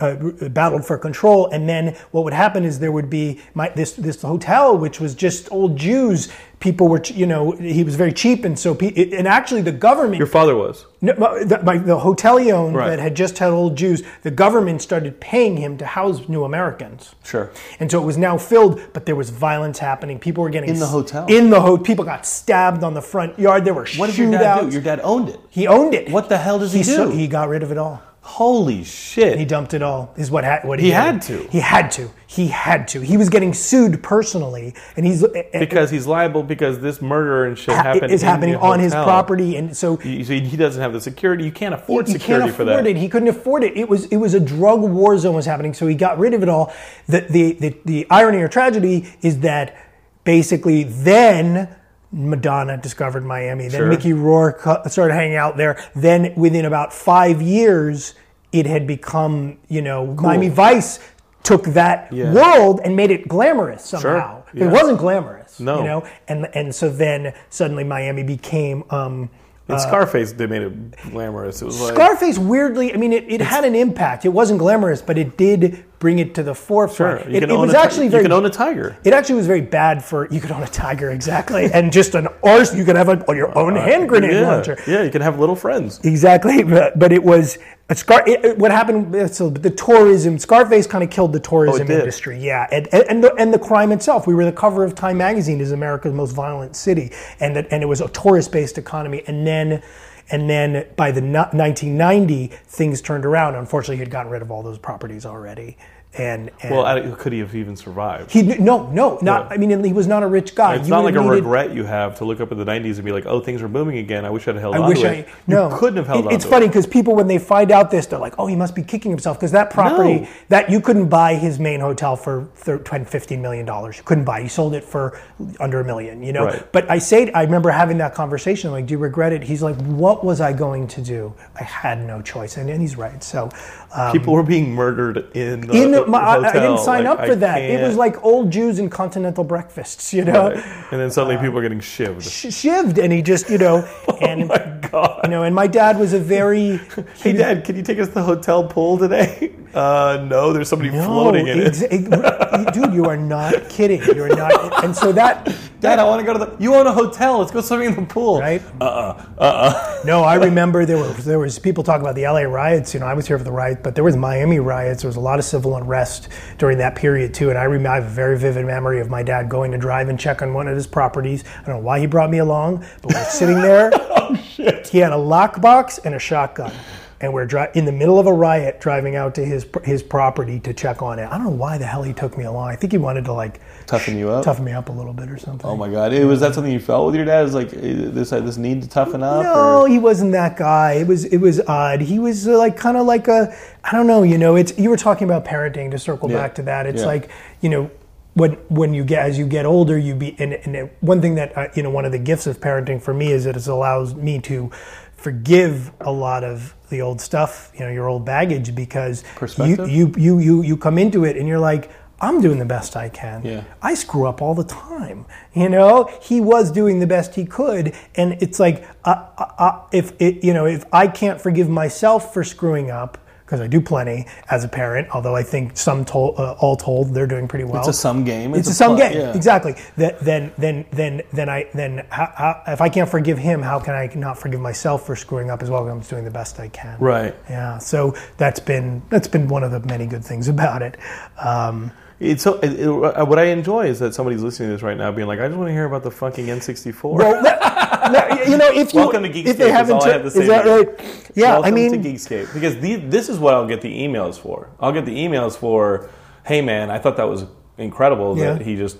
uh, battled for control, and then what would happen is there would be my, this this hotel, which was just old Jews. People were, you know, he was very cheap, and so pe- and actually the government, Your father was. no, the, my, the hotel he owned Right. that had just had old Jews, the government started paying him to house new Americans. Sure. And so it was now filled, but there was violence happening. People were getting In the hotel? In the hotel, people got stabbed on the front yard. There were What shootouts. did your dad do? Your dad owned it. he owned it. What the hell does he so- do? he got rid of it all. Holy shit. He dumped it all. Is what ha- what he, He had to. He had to. He had to. He was getting sued personally, and he's because he's liable because this murder and shit ha- happened is in happening on his property, and so You- so he doesn't have the security. You can't afford you security can't for afford that. it. He couldn't afford it. It was it was a drug war zone was happening, so he got rid of it all. The the the, the irony or tragedy is that basically then. Madonna discovered Miami. Then Sure. Mickey Rourke uh, started hanging out there. Then within about five years, it had become, you know, Miami Vice took that Yeah. world and made it glamorous somehow. Yeah. It wasn't glamorous, No. you know. And and so then suddenly Miami became. Um, In Scarface, they made it glamorous. It was like Scarface, weirdly, I mean, it, it had an impact. It wasn't glamorous, but it did bring it to the forefront. sure. You it, can it own was a ti- actually very. you can own a tiger. it actually was very bad for you could own a tiger exactly, and just an arse. You could have a, your own hand grenade Uh, yeah. launcher. Yeah, you can have little friends. Exactly, but, but it was Scar. It, it- what happened? So the tourism, Scarface kind of killed the tourism Oh, industry. Yeah, and and and the, and the crime itself. We were the cover of Time magazine as America's most violent city, and that and it was a tourist-based economy. And then. And then by the no- 1990, things turned around. Unfortunately, he had gotten rid of all those properties already. And, and Well, I, could he have even survived? he no no not. Yeah. I mean, he was not a rich guy. It's You not like a needed- regret you have to look up in the 90s and be like, oh, things are booming again. I wish I'd held I on wish to I it. no. You couldn't have held It- on It's funny it. because people when they find out this, they're like, "Oh, he must be kicking himself," because that property No. that you couldn't buy his main hotel for thir- 20, 15 million dollars. You couldn't buy. it. He sold it for under a million. You know. Right. But I say, I remember having that conversation. Like, do you regret it? He's like, "What was I going to do? I had no choice," and, and he's right. So. Um, People were being murdered in the, in the, the my, I- hotel. I didn't sign Like, up for I that. It was like old Jews and continental breakfasts, you know, Right. And then suddenly people are getting shivved. Sh- shivved, and he just, you know, *laughs* and oh my God. you know, and my dad was a very *laughs* Hey, Dad, can you take us to the hotel pool today? *laughs* Uh, no, there's somebody floating in ex- it. dude, you are not kidding. You're not, and so that, Dad, I want to go to the. You own a hotel. Let's go swimming in the pool. right? Uh-uh. Uh-uh. No, I *laughs* remember there was there was people talking about the LA riots. You know, I was here for the riot, but there was Miami riots. There was a lot of civil unrest during that period too. And I remember I have a very vivid memory of my dad going to drive and check on one of his properties. I don't know why he brought me along, but we're sitting there. *laughs* Oh, shit! He had a lockbox and a shotgun. And we're dri- in the middle of a riot driving out to his his property to check on it. I don't know why the hell he took me along. I think he wanted to like Toughen you up? toughen me up a little bit or something. Oh my God! It, was that something you felt with your dad? Is like eh, this this need to toughen up? No, or? he wasn't that guy. It was it was odd. He was uh, like kind of like a I don't know. You know, it's you were talking about parenting. To circle Yeah. back to that, it's Yeah. like you know when when you get as you get older, you be and, and one thing that uh, you know one of the gifts of parenting for me is that it allows me to forgive a lot of the old stuff, you know, your old baggage because you you you you you come into it and you're like. I'm doing the best I can. Yeah. I screw up all the time. You know, he was doing the best he could, and it's like, uh, uh, uh, if it, you know, if I can't forgive myself for screwing up, because I do plenty as a parent, although I think some told, uh, all told, they're doing pretty well. It's a sum game. It's, It's a, a sum pl- game, yeah. exactly. That, then, then, then, then I, then, how, how, if I can't forgive him, how can I not forgive myself for screwing up as well? I'm just doing the best I can. Right. Yeah. So that's been that's been one of the many good things *laughs* about it. Um, It's so. It, it- what I enjoy is that somebody's listening to this right now, being like, "I just want to hear about the fucking N64." Well, *laughs* that- you know, if you Welcome to Geekscape. if they is haven't, all I have to say. is that right? Yeah, Welcome I mean, to Geekscape because the, this is what I'll get the emails for. I'll get the emails for, "Hey man, I thought that was incredible that he just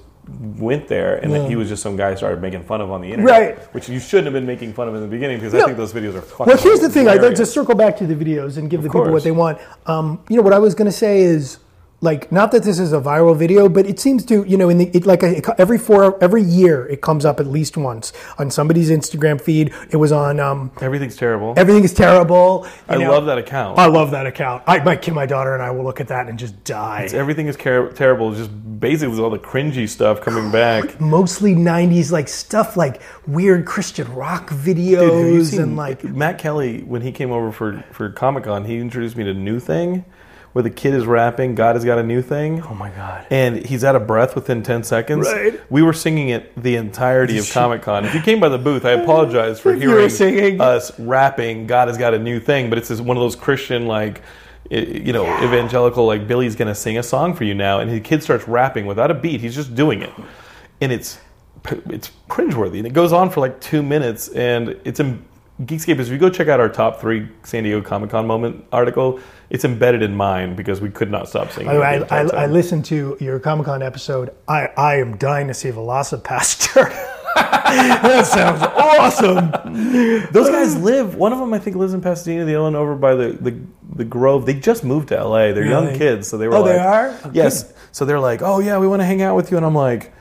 went there and that Yeah. he was just some guy started making fun of on the internet." Right. Which you shouldn't have been making fun of in the beginning because I think those videos are fucking. Well, here's the thing. I'd like to circle back to the videos and give the people course. what they want. Um, you know, what I was going to say is, like, not that this is a viral video, but it seems to, you know, in the it, like a, every four every year it comes up at least once on somebody's Instagram feed. It was on um, Everything's terrible. everything is terrible. I know. love that account. I love that account. I, my kid, my daughter, and I will look at that and just die. Everything is car- terrible. Just basically all the cringy stuff coming back. Mostly '90s like stuff, like weird Christian rock videos Dude, have you seen and like Matt Kelly when he came over for for Comic Con? He introduced me to New Thing, where the kid is rapping. God has got a new thing. oh my god. And he's out of breath within ten seconds. Right. We were singing it the entirety of *laughs* Comic Con. If you came by the booth, I apologize for If you were hearing us rapping. God has got a new thing, but it's just one of those Christian like. You know, evangelical like Billy's gonna sing a song for you now, and the kid starts rapping without a beat. He's just doing it, and it's it's cringeworthy, and it goes on for like two minutes, and it's in Geekscape. If you go check out our top three San Diego Comic Con moment article, it's embedded in mine because we could not stop singing. By the way, it I, I, I listened to your Comic Con episode. I, I am dying to see Velocipastor. *laughs* that sounds awesome. Those guys live. One of them, I think, lives in Pasadena. The other one over by the, the, the Grove. They just moved to LA. They're young kids, so they were. Oh, they like- are? Yes. So they're like, oh yeah, we want to hang out with you, and I'm like,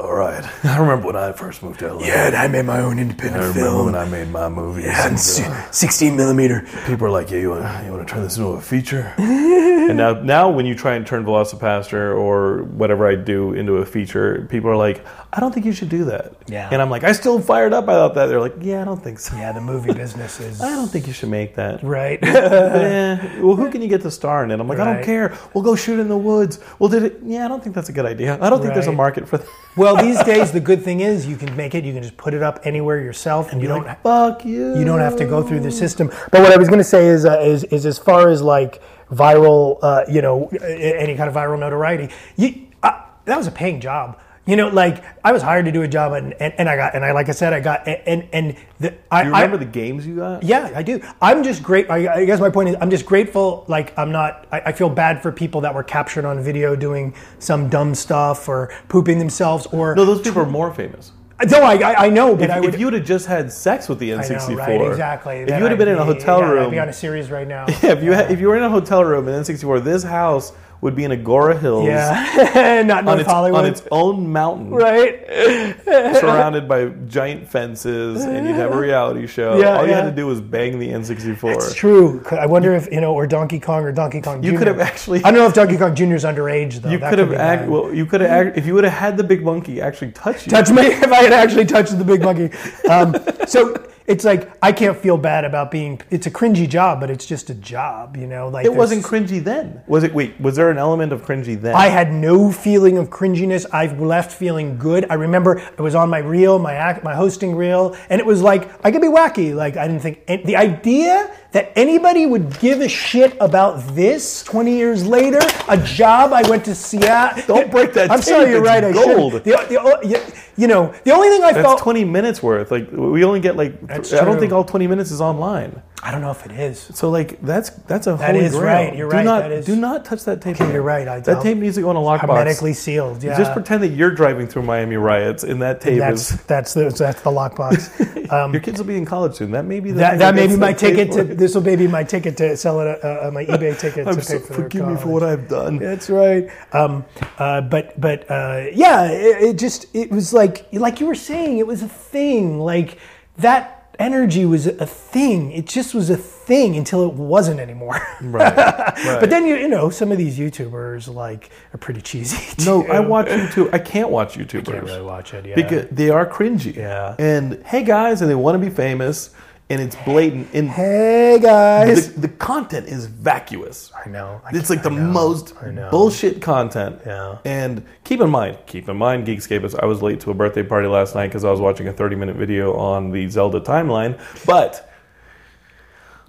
all right. *laughs* I remember when I first moved to LA. Yeah, and I made my own independent I independent remember film. when I made my movies. and and, uh, 16 millimeter. people are like, yeah, you want you want to turn this into a feature? *laughs* and now, now when you try and turn Velocipastor or whatever I do into a feature, people are like, I don't think you should do that. Yeah. And I'm like, I still fired up about that. They're like, yeah, I don't think so. Yeah, the movie business *laughs* is I don't think you should make that. right. Eh, well, who can you get to star in it? I'm like, I don't care. We'll go shoot in the woods. Well, did it? Yeah, I don't think that's a good idea. I don't think there's a market for that. well, these days the good thing is you can make it. You can just put it up anywhere yourself, and you don't. Fuck you. you don't have to go through the system. But what I was going to say is, uh, is, is as far as like viral, uh, you know, any kind of viral notoriety, you, uh, that was a paying job. You know, like I was hired to do a job, and, and, and I got, and I like I said, I got, and and the, I Do you remember I, the games you got? yeah, I do. I'm just great. I, I guess my point is, I'm just grateful. Like, I'm not. I, I feel bad for people that were captured on video doing some dumb stuff or pooping themselves or. No, those people are more famous. no, I, I, I know, but If, I would. if you would have just had sex with the N64, know, right? Exactly. If you would have been I'd in a hotel yeah, room, I'd be on a series right now. *laughs* yeah, if you had, if you were in a hotel room in N64, this house would be in Agoura Hills, Yeah, *laughs* not on North its Hollywood. on its own mountain, right. *laughs* surrounded by giant fences, and you'd have a reality show. Yeah, All you yeah. had to do was bang the N64. It's true. I wonder if you know, or Donkey Kong or Donkey Kong. You could have actually- I don't know if Donkey Kong Jr. is underage though. You That could have act, well. You could have if you would have had the big monkey actually touch you. touch me *laughs* if I had actually touched the big monkey. Um, so it's like I can't feel bad about being. It's a cringy job, but it's just a job, you know. Like It wasn't cringy then. Was it? Wait, was there an element of cringy then? I had no feeling of cringiness. I left feeling good. I remember it was on my reel, my act, my hosting reel, and it was like I could be wacky. Like I didn't think and the idea that anybody would give a shit about this 20 years later, a job I went to Seattle. *laughs* Don't break that I'm tape, sorry, you're it's right. I gold. should. The, the, you know, the only thing I That's felt. 20 minutes worth. Like we only get like. That's I don't true. think all 20 minutes is online. I don't know if it is. So like that's that's a That holy is grail. right, you're do right, Not, that is- do not touch that tape. Okay, you're right, I that tape needs to go in a lockbox. Hermetically sealed. Yeah. Just pretend that you're driving through Miami riots and that tape That's is. that's the, that's the lockbox. *laughs* Um, Your kids will be in college soon. That may be the that that may be my ticket to this will maybe my ticket to sell it uh, uh, my eBay ticket I'm to so, pay for their forgive me for what I've done. That's right. Um, uh, but but uh, yeah, it, it just it was like like you were saying, it was a thing. Like that energy was a thing. It just was a thing until it wasn't anymore. *laughs* Right. right. but then you you know some of these YouTubers like are pretty cheesy. *laughs* no. I watch YouTube. I can't watch YouTubers. Can't really watch it. Yeah. because they are cringy. Yeah. And hey guys, and they want to be famous, and it's blatant. And hey guys. the, the content is vacuous. I know. I It's like the most bullshit content. Yeah. And keep in mind, keep in mind, Geekscape is I was late to a birthday party last night because I was watching a 30 minute video on the Zelda timeline. But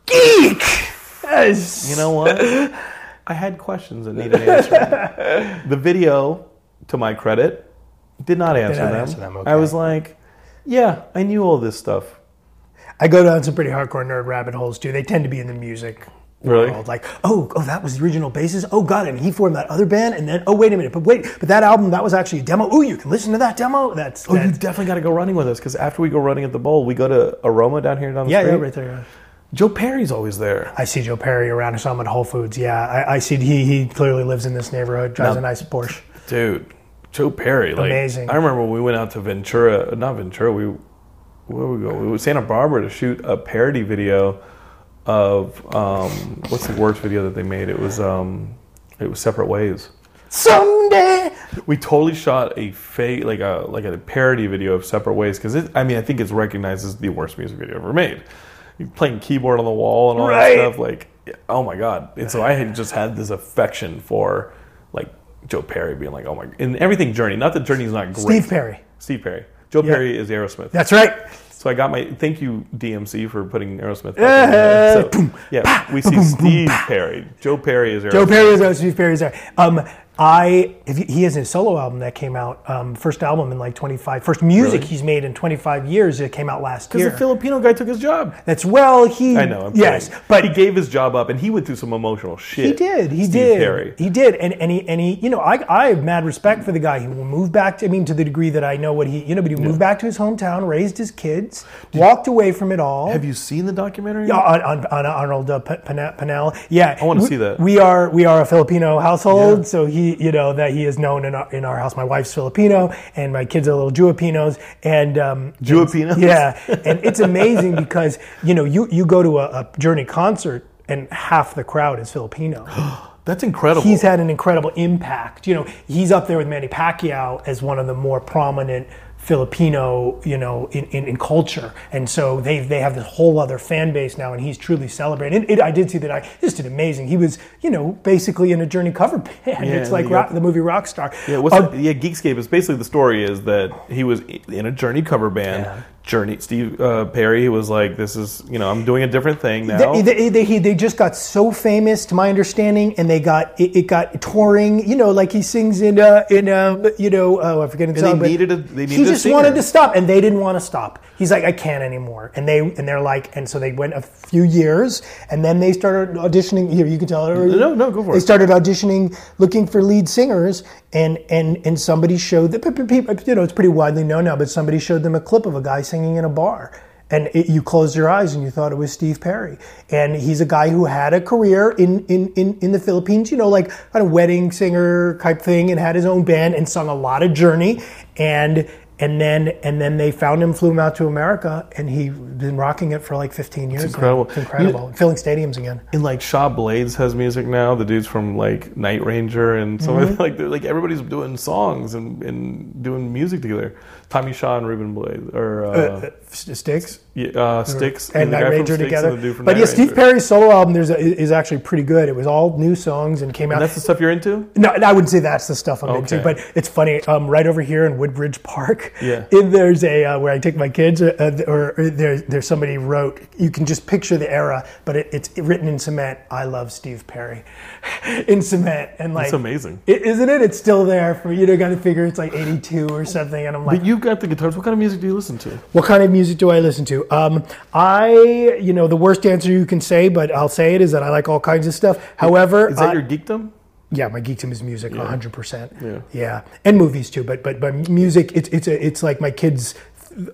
Geek. Yes. you know what? I had questions that needed answering. *laughs* the video, to my credit, did not answer not them. answer them, I was like, yeah, I knew all this stuff. I go down some pretty hardcore nerd rabbit holes too. They tend to be in the music Really? world. Like, oh, oh, that was the original bassist. Oh, got it. And he formed that other band, and then, oh, wait a minute, but wait, but that album that was actually a demo. Oh, you can listen to that demo. That's, Oh, you that's definitely got to go running with us because after we go running at the bowl, we go to Aroma down here down the yeah, street. yeah, right there. yeah. Joe Perry's always there. I see Joe Perry around. I saw him at Whole Foods. Yeah, I, I see he he clearly lives in this neighborhood. Drives a nice Porsche. Dude, Joe Perry, like Amazing. I remember when we went out to Ventura, not Ventura, we where we go? We went to Santa Barbara to shoot a parody video of um, what's the worst video that they made? It was um, it was Separate Ways. Someday. We totally shot a fake, like a like a parody video of Separate Ways because I mean I think it's recognized as the worst music video ever made. You're playing keyboard on the wall and all Right. that stuff, like oh my god! And so I had just had this affection for like Joe Perry being like oh my and everything Journey. Not that Journey's not great. Steve Perry. Steve Perry. Joe Perry is Aerosmith. That's right. So I got my thank you DMC for putting Aerosmith. There. So, yeah, we see Steve Perry. Joe Perry is Aerosmith. Joe Perry is there. Steve Perry is there. Um, I if he, he has a solo album that came out, um, first album in like 25, first music Really? he's made in 25 years. It came out last year Because the Filipino guy took his job. That's well, he. I know. I'm yes, kidding. but he gave his job up, and he went through some emotional shit. He did. He Steve did. Perry. He did. And and he and he. You know, I I have mad respect for the guy. He will move back. To, I mean, to the degree that I know what he. You know, but he moved back to his hometown, raised his kids, walked away from it all. Have you seen the documentary? Yeah, on, on, on Arnold uh, P- Pane- Panel. Yeah, I wanna see that. We are we are a Filipino household, Yeah. so he you know that he is known in our, in our house. My wife's Filipino, and my kids are little Juipinos, and um? *laughs* Yeah, and it's amazing because you know you you go to a, a Journey concert and half the crowd is Filipino. *gasps* That's incredible. he's had an incredible impact. You know, he's up there with Manny Pacquiao as one of the more prominent Filipino, you know, in, in, in culture. And so they they have this whole other fan base now, and he's truly celebrated. And it, I did see that. I just did amazing. He was, you know, basically in a Journey cover band. Yeah, it's like got- rock, the movie Rockstar. yeah, what's Uh, the- yeah, Geekscape is basically the story is that he was in a Journey cover band. Yeah. Journey, Steve uh, Perry was like, "This is, you know, I'm doing a different thing now." They, they, they, he- they just got so famous, to my understanding, and they got it, it got touring. You know, like he sings in uh, in uh, you know, oh, I'm forgetting the And they needed a- they he needed a just singer. wanted to stop, and they didn't want to stop. He's like, I can't anymore, and they and they're like, and so they went a few years, and then they started auditioning. Here, you can tell. No, no, go for They it. started auditioning, looking for lead singers, and and and somebody showed that you know it's pretty widely known now, but somebody showed them a clip of a guy singing in a bar. And it, you closed your eyes and you thought it was Steve Perry. And he's a guy who had a career in, in, in, in the Philippines, you know, like kind of wedding singer type thing, and had his own band and sung a lot of Journey. And and then and then they found him, flew him out to America, and he's been rocking it for like 15 years. now. incredible. It's incredible. Filling stadiums again. and like Shaw Blades has music now. The dudes from like Night Ranger and so Mm-hmm. *laughs* like like everybody's doing songs and, and doing music together. Tommy Shaw and Ruben Blades or uh, Uh, Styx. yeah, uh, Styx and Night Ranger together. and the dude from But Night yeah, Steve Ranger. Perry's solo album there's a, is actually pretty good. It was all new songs and came out. And that's the stuff you're into. no, I wouldn't say that's the stuff I'm into, but it's funny. Um, right over here in Woodbridge Park, Yeah. in, there's a uh, where I take my kids, uh, uh, or, or there's there's somebody wrote. You can just picture the era, but it, it's written in cement. I love Steve Perry, *laughs* in cement, and like That's amazing. I- isn't it? It's still there for you to got to figure it's like 82 or something, and I'm like, But you've got the guitars. What kind of music do you listen to? What kind of music do I listen to? Um, I, you know, the worst answer you can say, but I'll say it is that I like all kinds of stuff. However, Is that I- your geekdom? yeah, my geekdom is music, hundred percent. Yeah. yeah, and movies too. But but but music, it's it's a, it's like my kids.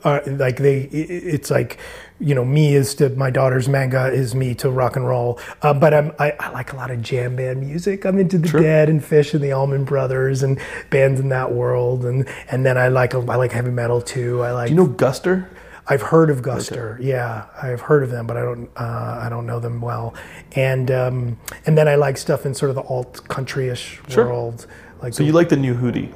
Are like they, it's like, you know, me is to my daughter's manga is me to rock and roll. Uh, but I'm, I, I like a lot of jam band music. I'm into the Sure. Dead and Phish and the Allman Brothers and bands in that world. And and then I like I like heavy metal too. I like Do you know Guster? I've heard of Guster. Yeah, I've heard of them, but I don't. Uh, I don't know them well. And um, and then I like stuff in sort of the alt country-ish Sure. world. Like So you like the new Hootie?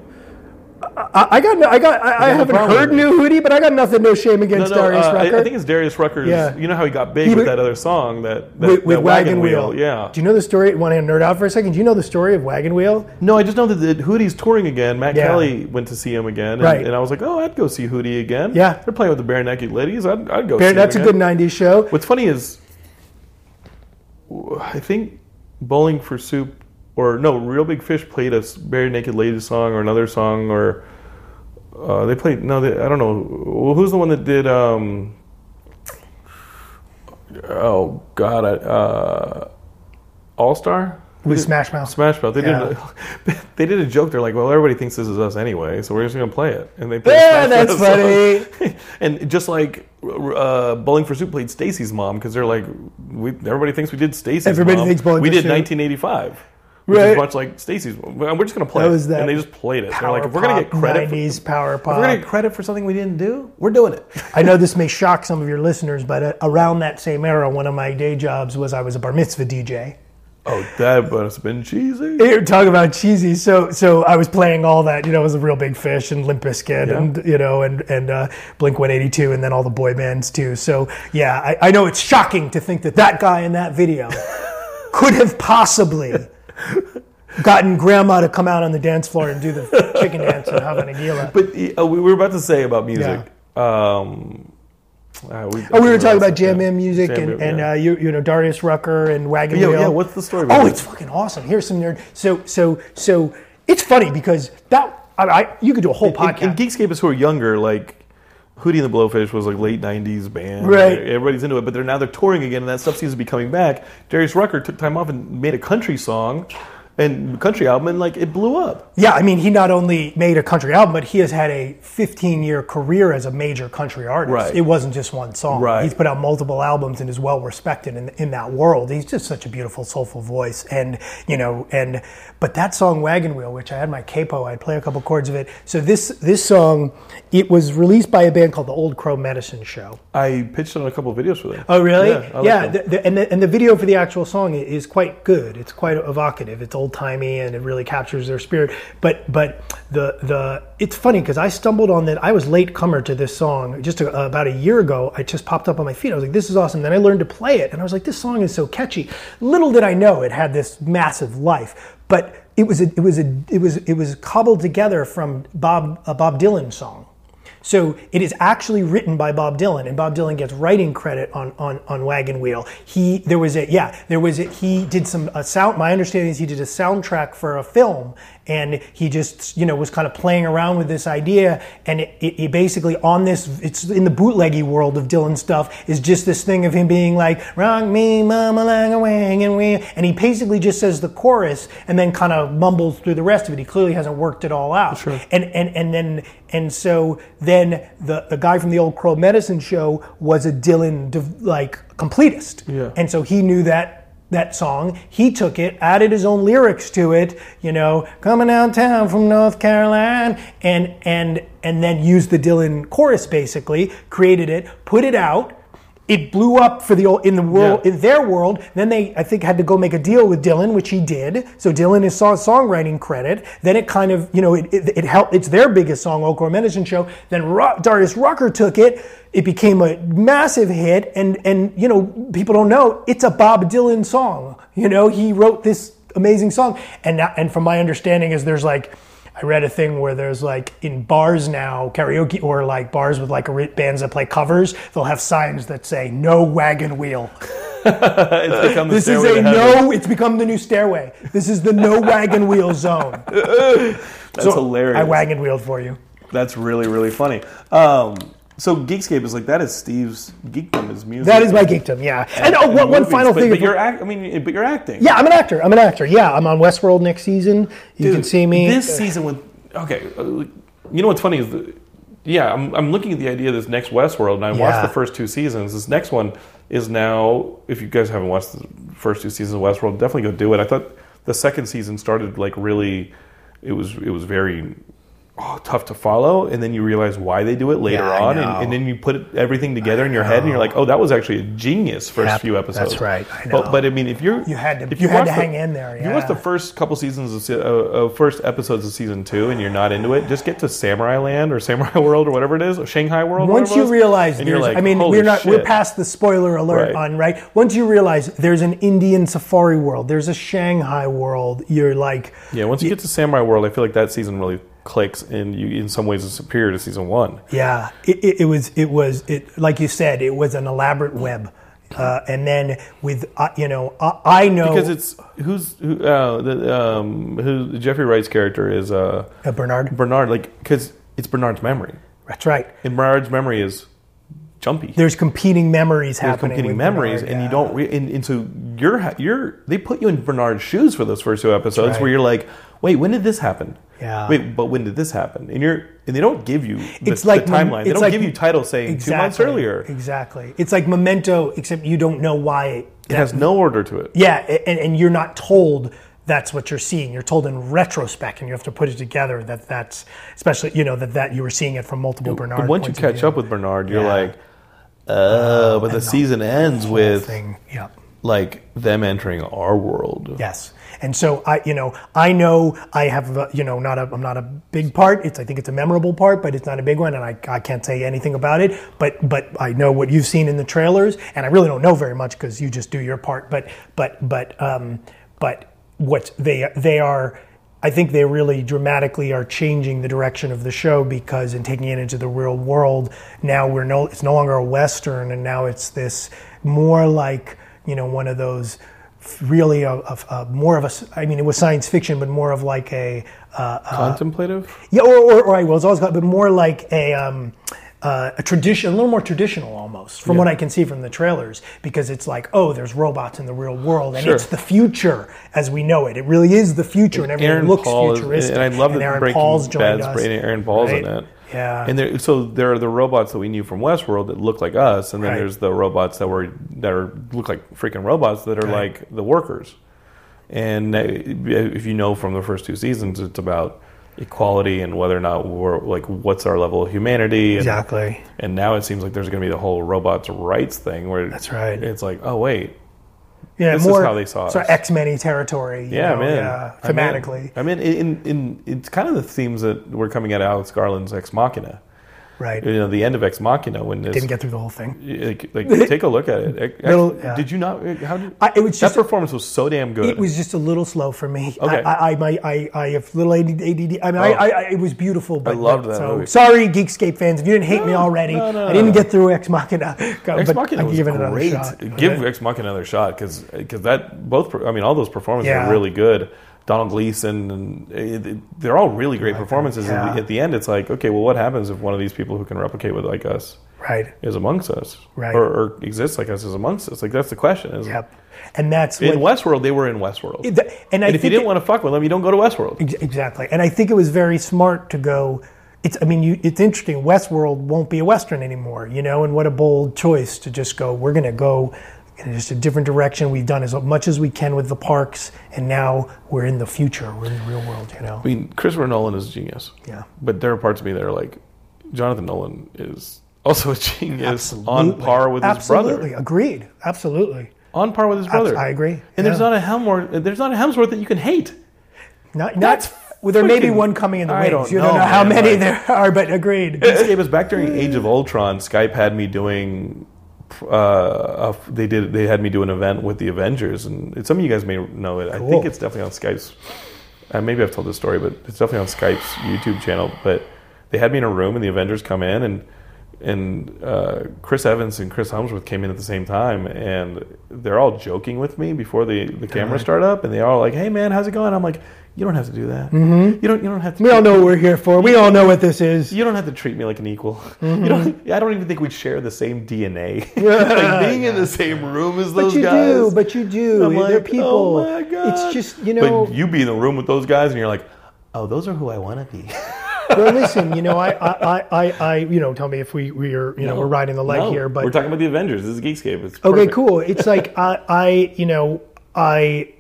I, I got. no- I got. I, I haven't problem heard. New Hootie, but I got nothing. No shame against Darius uh, I, Rucker. I think it's Darius Rucker's. Yeah. You know how he got big He with that other song that, that, with, with that Wagon, Wheel. Yeah. Do you know the story? Want to nerd out for a second? Do you know the story of Wagon Wheel? No, I just know that the Hootie's touring again. Matt Yeah. Kelly went to see him again, and, Right. and I was like, oh, I'd go see Hootie again. Yeah. they're playing with the Barenaked Ladies. I'd, I'd go. See That's a good '90s show. What's funny is, I think Bowling for Soup or no, Real Big Fish played a Barenaked Lady song or another song, or uh, they played no, they, I don't know who's the one that did. Um, oh God, I, uh, All Star. With Smash Mouth. Smash Mouth. They Yeah. did. A, *laughs* they did a joke. They're like, "Well, everybody thinks this is us anyway, so we're just gonna play it." And they played Yeah, that's *laughs* song. *laughs* and just like uh, Bowling for Soup played Stacy's mom because they're like, we, everybody thinks we did Stacy's. Everybody mom. thinks Bowling we did Soup. 1985. Which Right. is much like Stacy's. We're just going to play it, and they just played it. They're like, if we're going to get credit, for, 90s power if we're going to get credit for something we didn't do, we're doing it. *laughs* I know this may shock some of your listeners, but around that same era, one of my day jobs was I was a bar mitzvah DJ. Oh, that must have been cheesy. *laughs* You're talking about cheesy. So, so I was playing all that. You know, it was a real big fish and Limp Bizkit Yeah. and you know and and uh, Blink 182 and then all the boy bands too. So yeah, I, I know it's shocking to think that that guy in that video *laughs* could have possibly gotten grandma to come out on the dance floor and do the chicken dance and Hava Nagila. But uh, we were about to say about music. Um, uh, we, Oh, we were talking about Jam Man music Jam and, yeah. uh, you, you know Darius Rucker and Wagon Yeah, Wheel. yeah, what's the story Oh, it's fucking awesome. Here's some nerd. So so so it's funny because that I, I you could do a whole podcast. And, and Geekscapists who are younger, like Hootie and the Blowfish was like late '90s band. Right. Everybody's into it, but they're now they're touring again, and that stuff seems to be coming back. Darius Rucker took time off and made a country song, and country album, and like it blew up. Yeah, I mean, he not only made a country album, but he has had a 15 year career as a major country artist. Right. It wasn't just one song. Right. He's put out multiple albums and is well respected in, in that world. He's just such a beautiful, soulful voice. And, you know, and, but that song, Wagon Wheel, which I had my capo, I'd play a couple chords of it. So this, this song, it was released by a band called the Old Crow Medicine Show. I pitched on a couple of videos for them. Oh, really? Yeah, like Yeah, them. the, the, and, the, and the video for the actual song is quite good. It's quite evocative. It's old timey and it really captures their spirit. But but the the it's funny because I stumbled on that. I was late comer to this song just a, about a year ago. I just popped up on my feet. I was like, this is awesome. Then I learned to play it, and I was like, this song is so catchy. Little did I know it had this massive life, but. It was a, it was a, it was it was cobbled together from Bob a Bob Dylan song. So it is actually written by Bob Dylan, and Bob Dylan gets writing credit on on, on Wagon Wheel. He there was a yeah there was a, he did some a sound. My understanding is he did a soundtrack for a film, and he just you know was kind of playing around with this idea, and it, it, it basically on this it's in the bootleggy world of Dylan stuff is just this thing of him being like rock me mama like a wagon wheel, and he basically just says the chorus and then kind of mumbles through the rest of it. He clearly hasn't worked it all out, sure. and and and then and so then the, the guy from the old Crow Medicine show was a Dylan div- like completist. Yeah. And so he knew that that song. He took it, added his own lyrics to it, you know, coming downtown from North Carolina, and and and then used the Dylan chorus basically, created it, put it out. It blew up for the old in the world Yeah. in their world. Then they, I think, had to go make a deal with Dylan, which he did. So Dylan is saw songwriting credit. Then it kind of, you know, it, it, it helped. It's their biggest song, Old Crow Medicine Show. Then Ru- Darius Rucker took it. It became a massive hit, and and you know, people don't know it's a Bob Dylan song. You know, he wrote this amazing song, and now, and from my understanding is there's like. I read a thing where there's like in bars now, karaoke or like bars with like bands that play covers, they'll have signs that say "No wagon wheel." *laughs* it's become the This is a no. It's become the new stairway. This is the no wagon wheel zone. *laughs* That's hilarious. I wagon wheeled for you. That's really really funny. Um, so Geekscape is like that is Steve's geekdom is music. That is my geekdom. Yeah. And, oh, one, one movies, final but, thing. But you're act, I mean, but you're acting. yeah, I'm an actor. I'm an actor. Yeah, I'm on Westworld next season. You Dude, can see me. this season with. Okay, uh, you know what's funny is, the, yeah, I'm, I'm looking at the idea of this next Westworld, and I Yeah. watched the first two seasons. This next one is now. If you guys haven't watched the first two seasons of Westworld, definitely go do it. I thought the second season started like really. It was it was very. Oh, tough to follow, and then you realize why they do it later Yeah, on, and, and then you put everything together in your head, and you're like, "Oh, that was actually a genius first few episodes." that's right, I But, know. but I mean, if you're You had to- if you had to the- hang in there, If you watch the first couple seasons of, uh, uh, first episodes of season two, and you're not into it, just get to Samurai Land or Samurai *laughs* World or whatever it is, or Shanghai World. Once you realize and you're like, I mean, "Holy we're not, we're past the spoiler alert Right. on, right? Once you realize there's an Indian safari world, there's a Shanghai world, you're like, Yeah, once you get to Samurai World, I feel like that season really clicks, and you, in some ways, is superior to season one. Yeah, it, it, it was it was it like you said it was an elaborate web. uh, and then with uh, you know I, I know because it's who's who, uh, the, um, who Jeffrey Wright's character is uh, uh, Bernard. Bernard, like because it's Bernard's memory, That's right. and Bernard's memory is jumpy. There's competing memories There's happening. competing memories, Bernard, and you don't. Re- and, and so you're you're they put you in Bernard's shoes for those first two episodes, right. where you're like, wait, when did this happen? Yeah. Wait, but when did this happen? And you're and they don't give you the, It's like the timeline. They don't like- give you titles saying two months earlier. Exactly. It's like Memento, except you don't know why. It, It has no order to it. yeah, and, and you're not told that's what you're seeing. You're told in retrospect, and you have to put it together that that's especially you know that that you were seeing it from multiple Bernard. Once you catch up with Bernard, you're Yeah. like, uh, but the season ends with thing. Yeah. like them entering our world. Yes, and so I, you know, I know I have, uh, you know, not a, I'm not a big part. It's, I think it's a memorable part, but it's not a big one, and I, I can't say anything about it. But, but I know what you've seen in the trailers, and I really don't know very much because you just do your part. But, but, but, um, but what they, they are. I think they really dramatically are changing the direction of the show because in taking it into the real world, now we're no, it's no longer a western, and now it's this more like you know one of those really a, a, a more of a I mean it was science fiction, but more of like a uh, Contemplative. yeah, or, or, or I was always got, but more like a um, uh, a tradition, a little more traditional almost, from what I can see from the trailers, because it's like, oh, there's robots in the real world, and Sure. it's the future as we know it. It really is the future, and everything Aaron looks Paul is, futuristic. and I love that Aaron Breaking Paul's joined us. Aaron Paul's in right? it. Yeah. And there, so there are the robots that we knew from Westworld that look like us, and then Right. there's the robots that were that are look like freaking robots that are Right. like the workers. And uh, if you know from the first two seasons, it's about equality and whether or not we're like what's our level of humanity. And, Exactly. And now it seems like there's going to be the whole robots' rights thing where That's right. It's like, oh wait, Yeah, This is more how they saw sort of. X Men territory. you yeah, know, man, Yeah, in. thematically, I mean, in, in it's kind of the themes that were coming at Alex Garland's Ex Machina. Right? You know, the end of Ex Machina when this Didn't get through the whole thing. like, like take a look at it. Little- yeah. Did you not? How did I- it was just- that performance was so damn good. It was just a little slow for me. Okay. I, I, I, I, I have little ADD. I mean, I, Oh. I, I, it was beautiful. But, loved but- that so, movie. Sorry, Geekscape fans, if you didn't hate me already. no, no, I didn't no. get through Ex Machina. *laughs* Go- Ex but Machina I was give it another great. shot. Give Ex Machina another shot because that both. I mean, all those performances Yeah. are really good. Domhnall Gleeson and it, it- they're all really great uh, performances. And Yeah. At the end, it's like, okay, well, what happens if one of these people who can replicate with like us Right. is amongst us, Right. or, or exists like us is amongst us? Like that's the question. Is Yep. And that's in what. Westworld they were in Westworld, It- and I and if you didn't want to fuck with them, you don't go to Westworld. Ex- Exactly, and I think it was very smart to go. It's, I mean, you, it's interesting. Westworld won't be a western anymore, you know, and what a bold choice to just go. We're going to go in just a different direction. We've done as much as we can with the parks, and now we're in the future. We're in the real world, you know. I mean, Christopher Nolan is a genius. Yeah. But there are parts of me that are like, Jonathan Nolan is also a genius on par with his brother. Absolutely, agreed. Absolutely, On par with his brother. I agree. And there's not a Helmworth. There's not a Hemsworth that you can hate. not That's not. Well, there may be one coming in the wings. don't you don't know, how man, many like- there are, but agreed. Escape is back during Age of Ultron. Skype had me doing. Uh, they did. They had me do an event with the Avengers, and some of you guys may know it. I think it's definitely on Skype's. Uh, maybe I've told this story, but it's definitely on Skype's YouTube channel. But they had me in a room, and the Avengers come in, and and uh, Chris Evans and Chris Hemsworth came in at the same time, and they're all joking with me before the the cameras start up, and they all like, "Hey man, how's it going?" I'm like, "You don't have to do that. Mm-hmm. You don't. You don't have to." we all know what we're here for. We all know what this is. You don't have to treat me like an equal. *laughs* You don't. I don't even think we share the same DNA. *laughs* like being in the same room as those But you guys. do. But you do. I'm They're people. Oh my god! It's just you know. But you be in the room with those guys, and you're like, oh, those are who I want to be. *laughs* well, listen. You know, I, I, I, I, you know, tell me if we, we are, you know, we're riding the leg No, here. But we're talking about the Avengers. This is Geekscape. It's okay, perfect. cool. It's like *laughs* I, I, you know, I,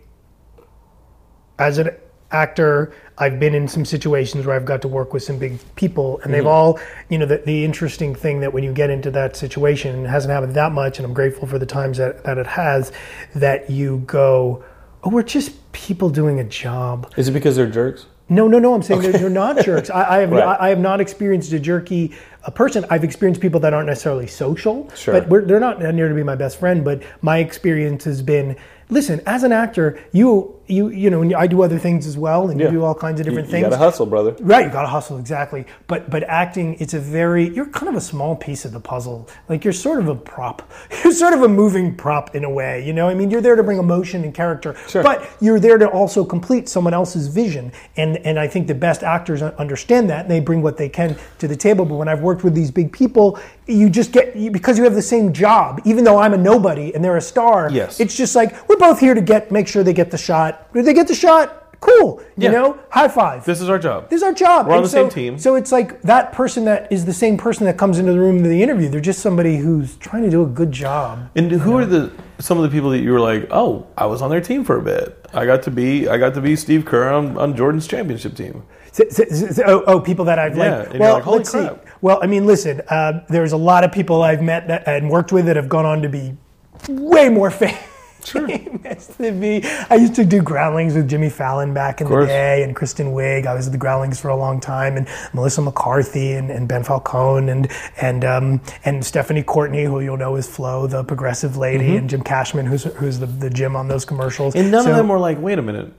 as an actor, I've been in some situations where I've got to work with some big people, and they've mm-hmm. all, you know, the, the interesting thing that when you get into that situation, and it hasn't happened that much, and I'm grateful for the times that, that it has, that you go, oh, we're just people doing a job. Is it because they're jerks? No, no, no. I'm saying they're, they're not jerks. I, I have *laughs* Right. I, I have not experienced a jerky a person. I've experienced people that aren't necessarily social, Sure. but we're, they're not near to be my best friend. But my experience has been listen, as an actor, you you you know, I do other things as well, and Yeah. you do all kinds of different you, things. You gotta hustle, brother. Right, you got to hustle exactly. But but acting, it's a very you're kind of a small piece of the puzzle. Like you're sort of a prop. *laughs* You're sort of a moving prop in a way. You know, I mean, you're there to bring emotion and character, Sure. but you're there to also complete someone else's vision. And and I think the best actors understand that, and they bring what they can to the table. But when I've worked with these big people, you just get you, because you have the same job. Even though I'm a nobody and they're a star, Yes. it's just like we're both here to get make sure they get the shot. Did they get the shot? Cool. You Yeah. know, high five. This is our job. This is our job. We're on the so, same team. So it's like that person that is the same person that comes into the room to the interview. They're just somebody who's trying to do a good job. And who are the some of the people that you were like, oh, I was on their team for a bit. I got to be I got to be Steve Kerr on, on Jordan's championship team. So- so- so- oh, oh, people that I've Yeah, like. and you're Well, like, "Holy let's crap." see. Well, I mean, listen. Uh, there's a lot of people I've met that, and worked with that have gone on to be way more *laughs* famous. *laughs* me. I used to do groundlings with Jimmy Fallon back in the day, and Kristen Wiig. I was at the groundlings for a long time, and Melissa McCarthy, and, and Ben Falcone, and and um, and Stephanie Courtney, who you'll know is Flo, the progressive lady, and Jim Cashman, who's who's the, the Jim on those commercials. Mm-hmm. And none So- of them were like, wait a minute.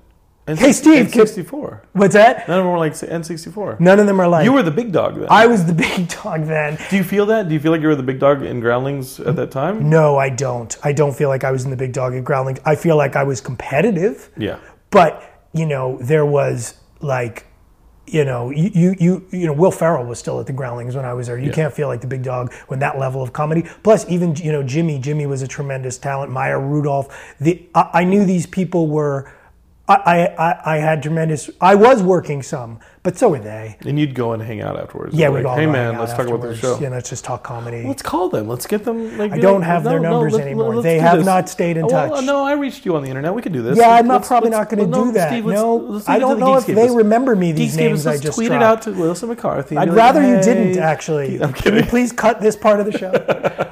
N- Hey, Steve, N64. What's that? None of them were like N64. None of them are like. You were the big dog then. I was the *laughs* big dog then. Do you feel that? Do you feel like you were the big dog in Groundlings at that time? No, I don't. I don't feel like I was in the big dog at Groundlings. I feel like I was competitive. Yeah. But, you know, there was like, you know, you, you, you, you know, Will Ferrell was still at the Groundlings when I was there. You Yeah. can't feel like the big dog when that level of comedy. Plus, even, you know, Jimmy, Jimmy was a tremendous talent. Maya Rudolph. The, I, I knew these people were, I, I, I- had tremendous, I was working some, but so were they. And you'd go and hang out afterwards. Yeah, we'd all Hey man, hang out let's talk about the show. Yeah, let's just talk comedy. Let's call them. Let's get them. Like, I don't like, have their no, no, numbers let- anymore. let's They have this. not stayed in Well, touch. no, I reached you on the internet. We could do this. Yeah, I'm not probably not going to well, do that. Steve, no, let's I don't know if they remember me. These Geekscape, names I just tweet dropped. it out to Wilson McCarthy. I'd rather you didn't actually. I'm Can you kidding. please cut this part of the show?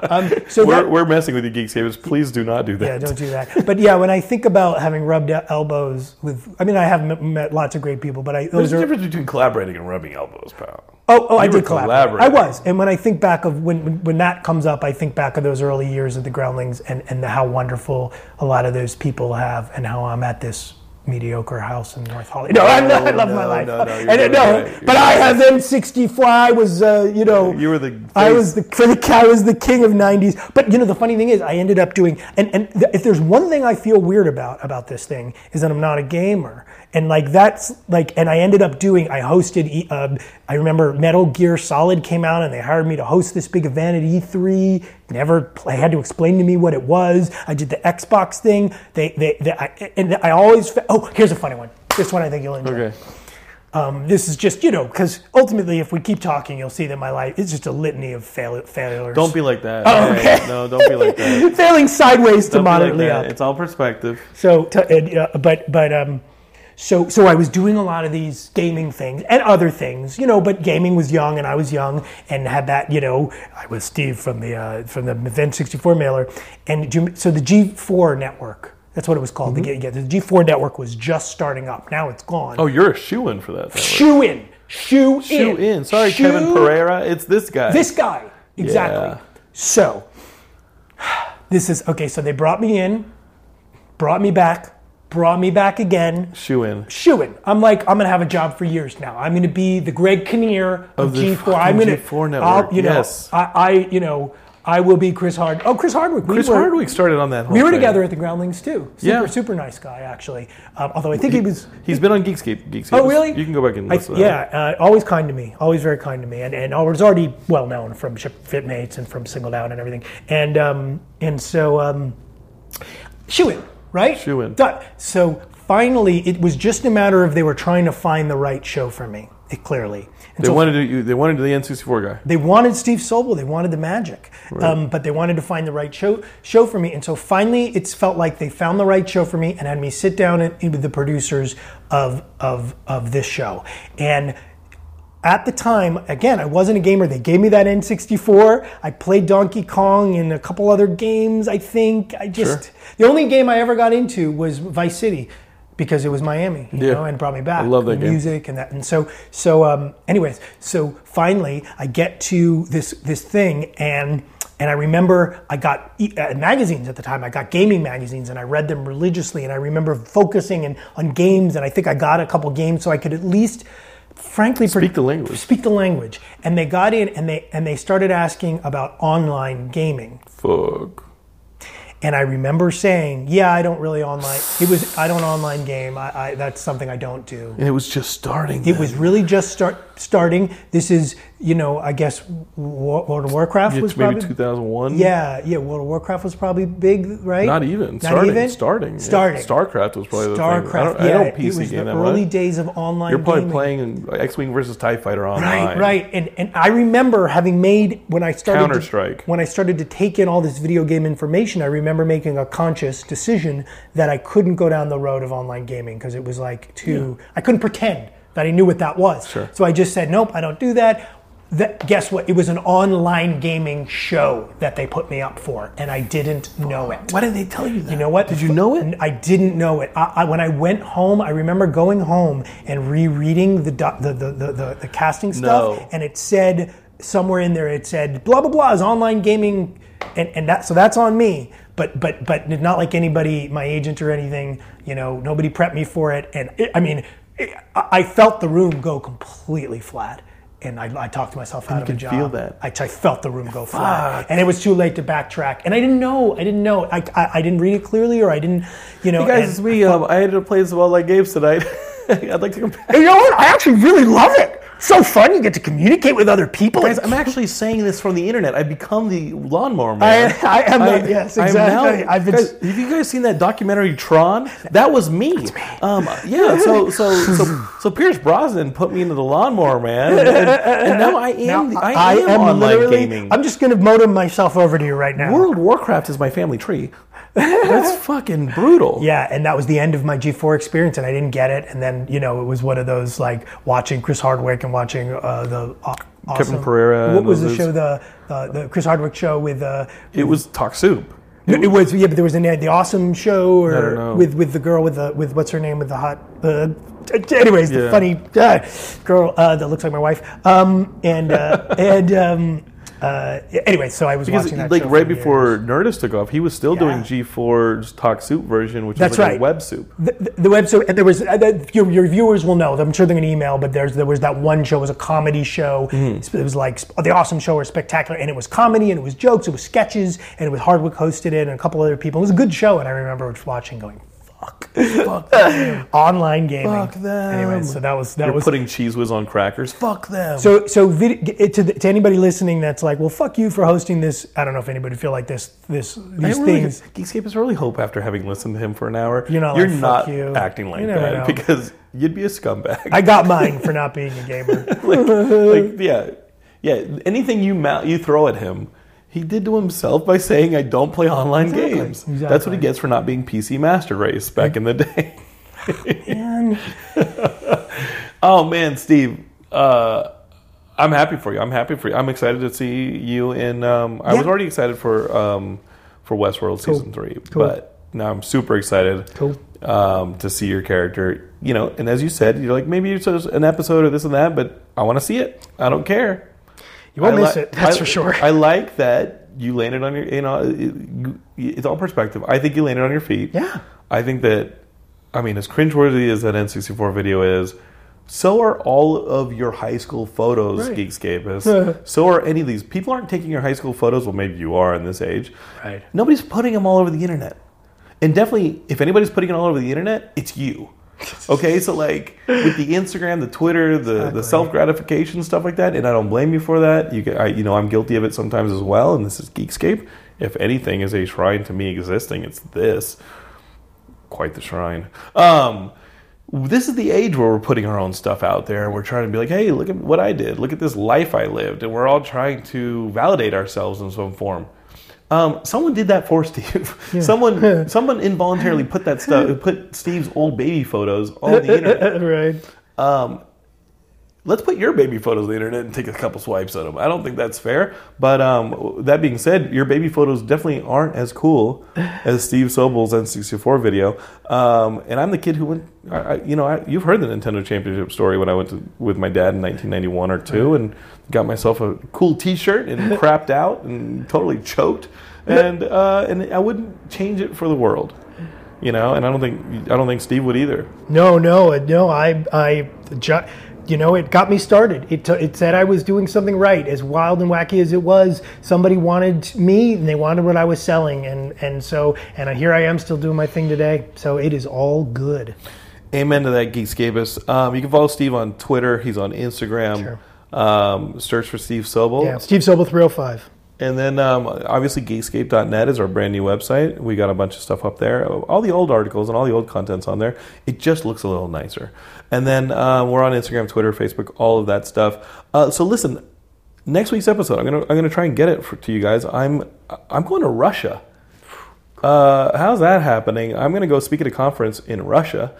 *laughs* um, so We're, we're messing with you, Geekscapers. Please do not do that. yeah, don't do that. But yeah, when I think about having rubbed elbows with, I mean, I have met lots of great people, but I There's those a are. Collaborating and rubbing elbows, pal. Oh, oh, I You did collaborate. I was, and when I think back of when when- when that comes up, I think back of those early years of the Groundlings and and how wonderful a lot of those people have, and how I'm at this mediocre house in North Hollywood. No, I'm not, I love my life. no, no, And, no, right. But I have N64. I was, uh, you know, You were the I was the for the *laughs* I was the king of '90s. But you know, the funny thing is, I ended up doing. And and th- if there's one thing I feel weird about about this thing is that I'm not a gamer. And like that's like, and I ended up doing. I hosted. Um, I remember Metal Gear Solid came out, and they hired me to host this big event at E3. Never, I had to explain to me what it was. I did the Xbox thing. They, they, they I, and I always. Oh, here's a funny one. This one I think you'll enjoy. Okay. Um, this is just, you know, because ultimately, if we keep talking, you'll see that my life is just a litany of fail- failures. Don't be like that. Oh, okay. no, don't be like that. *laughs* failing sideways to Don't like moderately that. up. It's all perspective. So, to, uh, but but um, so so I was doing a lot of these gaming things and other things, you know. But gaming was young, and I was young, and had that, you know. I was Steve from the uh, from the N sixty four mailer, and so the G four network. That's what it was called. The, yeah, the G four network was just starting up. Now it's gone. Oh, you're a shoe in for that. shoe in, shoe, in, Shoe in, in. Sorry, Shoe Kevin Pereira. It's this guy. This guy, exactly. Yeah. So, this is okay. So they brought me in, brought me back, brought me back again. shoe in. Shooing. I'm like, I'm gonna have a job for years now. I'm gonna be the Greg Kinnear of, Of the G4. I'm gonna G4 network, I'll- you know, yes. I, I, you know, I will be Chris Hard. Oh, Chris Hardwick. We Chris were, Hardwick started on that We were thing. together at the Groundlings too. Super, Yeah. super nice guy actually. Um, although I think he, was. He's been on Geekscape. Geekscape. Oh, really? You can go back and I- listen. that. yeah, uh, always kind to me, always very kind to me, and and I was already well known from Ship Fitmates and from Singled Out and everything, and um, and so um, shoe in, right? Shoe in. Done. So finally, it was just a matter of they were trying to find the right show for me. It clearly. And They so wanted to. They wanted the N64 guy. they wanted Steve Sobel, they wanted the magic, um, but they wanted to find the right show show for me. And so finally, it's felt like they found the right show for me and had me sit down and, with the producers of of of this show. And at the time, again, I wasn't a gamer. They gave me that N64. I played Donkey Kong and a couple other games. I think I just Sure. the only game I ever got into was Vice City because it was Miami, you Yeah. know, and brought me back. I love that The game. music and that. And so, so, um, anyways, so finally, I get to this this thing, and And I remember I got uh, magazines at the time. I got gaming magazines, and I read them religiously. And I remember focusing in, on games, and I think I got a couple games so I could at least, frankly, Speak the language. Speak the language. And they got in, and they and they started asking about online gaming. Fuck. And I remember saying, "Yeah, I don't really online. It was I don't online game. I, I that's something I don't do." And it was just starting. It was really just start starting. This is, you know, I guess World of Warcraft was maybe probably 2001. yeah, yeah. World of Warcraft was probably big, right? Not even Not starting. even? Starting. yeah. Starting. Starcraft was probably the thing. Starcraft. I don't, yeah, I don't it was game the early days of online. You're probably gaming. playing X-wing versus Tie Fighter online. Right, right, and and I remember having made when I started to- Counter-Strike. when I started to take in all this video game information. I remember making a conscious decision that I couldn't go down the road of online gaming because it was like too. I couldn't pretend that I knew what that was. Sure. So I just said, nope, I don't do that. That, guess what? It was an online gaming show that they put me up for, and I didn't know it. Why didn't they tell you that? You know what? Did you know it? I didn't know it. I, I, when I went home, I remember going home and rereading the the, the, the, the, casting stuff, No. and it said somewhere in there, it said blah blah blah is online gaming, and, and that so that's on me. But but but not like anybody, my agent or anything. You know, nobody prepped me for it, and it, I mean, it, I felt the room go completely flat. And I, I talked to myself out you of a job. feel that. I, I felt the room go flat, and it was too late to backtrack. And I didn't know. I didn't know. I, I, I didn't read it clearly, or I didn't, you know. Hey guys, and- it's me. Um, I had to play some online games tonight. *laughs* I'd like to compare. you know what? I actually really love it. So fun. You get to communicate with other people. I'm actually saying this from the internet. I've become the lawnmower man. I- I am the- yes, exactly. now- I've been- guys, have you guys seen that documentary Tron? That was me. Um, yeah. So so so so Pierce Brosnan put me into the lawnmower man, and, and, *laughs* now I am. Now, the, I, am, online literally. gaming. I'm just going to modem myself over to you right now. World Warcraft is my family tree. That's fucking brutal. *laughs* Yeah, and that was the end of my G4 experience, and I didn't get it. And then, you know, it was one of those like watching Chris Hardwick and watching uh, the uh, awesome, Pereira What was the those- show? The uh, the Chris Hardwick show with uh, It was Talk Soup. it was yeah, but there was an the awesome show or with with the girl with the with what's her name with the hot. Uh, anyways, the funny uh, girl uh, that looks like my wife. Um, and uh, *laughs* and um, uh, anyway, so I was Because watching that like show right before years. Nerdist took off, he was still doing G4's Talk Soup version, which That's was like right. a web soup. the, the, the web so and there was uh, that- your, your viewers will know i'm sure they're going to email but there's there was that one show it was a comedy show Mm-hmm. it was like the awesome show or spectacular and it was comedy and it was jokes it was sketches and it was hardwick hosted it and a couple other people it was a good show and i remember watching going fuck Fuck them. online gaming Fuck them. anyway so that was that You're was putting Cheez Whiz on crackers. Fuck them. so, so vid- to, the- to anybody listening that's like, well, fuck you for hosting this. I don't know if anybody feel like this. This I these really, things. Geekscape is really hope after having listened to him for an hour. You're not You're like, not "Fuck you." acting like that know. because you'd be a scumbag. I got mine for not being a gamer. *laughs* like, yeah, yeah. Anything you mount, you throw at him. He did to himself by saying, "I don't play online Exactly, games." That's what he gets for not being PC Master Race back in the day. And *laughs* Oh man, Steve, uh, I'm happy for you. I'm happy for you. I'm excited to see you in. Um, I was already excited for um, for Westworld season three, Cool. but now I'm super excited Cool. um, to see your character. You know, and as you said, you're like maybe it's just an episode or this and that, but I want to see it. I don't care. You won't I miss li- it. That's I- for sure. I like that you landed on your. You know, it- it's all perspective. I think you landed on your feet. Yeah. I think that. I mean, as cringeworthy as that N64 video is, so are all of your high school photos, Right. Geekscapists. *laughs* so are any of these. People aren't taking your high school photos. Well, maybe you are in this age. Right. Nobody's putting them all over the internet. And definitely, if anybody's putting it all over the internet, it's you. *laughs* Okay, so like with the Instagram, the Twitter, the, the self gratification stuff like that, and I don't blame you for that. You, can, I, you know, I'm guilty of it sometimes as well. And this is Geekscape. If anything is a shrine to me existing, it's this. Quite the shrine. Um, this is the age where we're putting our own stuff out there. And we're trying to be like, hey, look at what I did. Look at this life I lived. And we're all trying to validate ourselves in some form. Um, someone did that for *laughs* Steve. someone, *laughs* someone involuntarily put that stuff, put Steve's old baby photos on the *laughs* internet. right. let's put your baby photos on the internet and take a couple swipes at them. I don't think that's fair. But um, that being said, your baby photos definitely aren't as cool as Steve Sobel's N64 video. Um, and I'm the kid who went, I- you know, I, you've heard the Nintendo Championship story when I went to, with my dad in 1991 or two and got myself a cool T-shirt and *laughs* crapped out and totally choked. And uh, and I wouldn't change it for the world. You know, and I don't think I don't think Steve would either. No, no, no. I, I, you know, it got me started. It, t- it said I was doing something right. As wild and wacky as it was, somebody wanted me, and they wanted what I was selling, and and so, and here I am, still doing my thing today. So it is all good. Amen to that, Geekscapist. Um, you can follow Steve on Twitter. He's on Instagram. Sure. Um, search for Steve Sobel. Yeah, Steve Sobel, three hundred five. And then um, obviously Geekscape.net is our brand new website. We got a bunch of stuff up there. All the old articles and all the old content's on there. It just looks a little nicer. And then um, we're on Instagram, Twitter, Facebook, all of that stuff. Uh, so listen, next week's episode, I'm gonna I'm gonna try and get it for, to you guys. I'm I'm going to Russia. Uh, how's that happening? I'm going to go speak at a conference in Russia.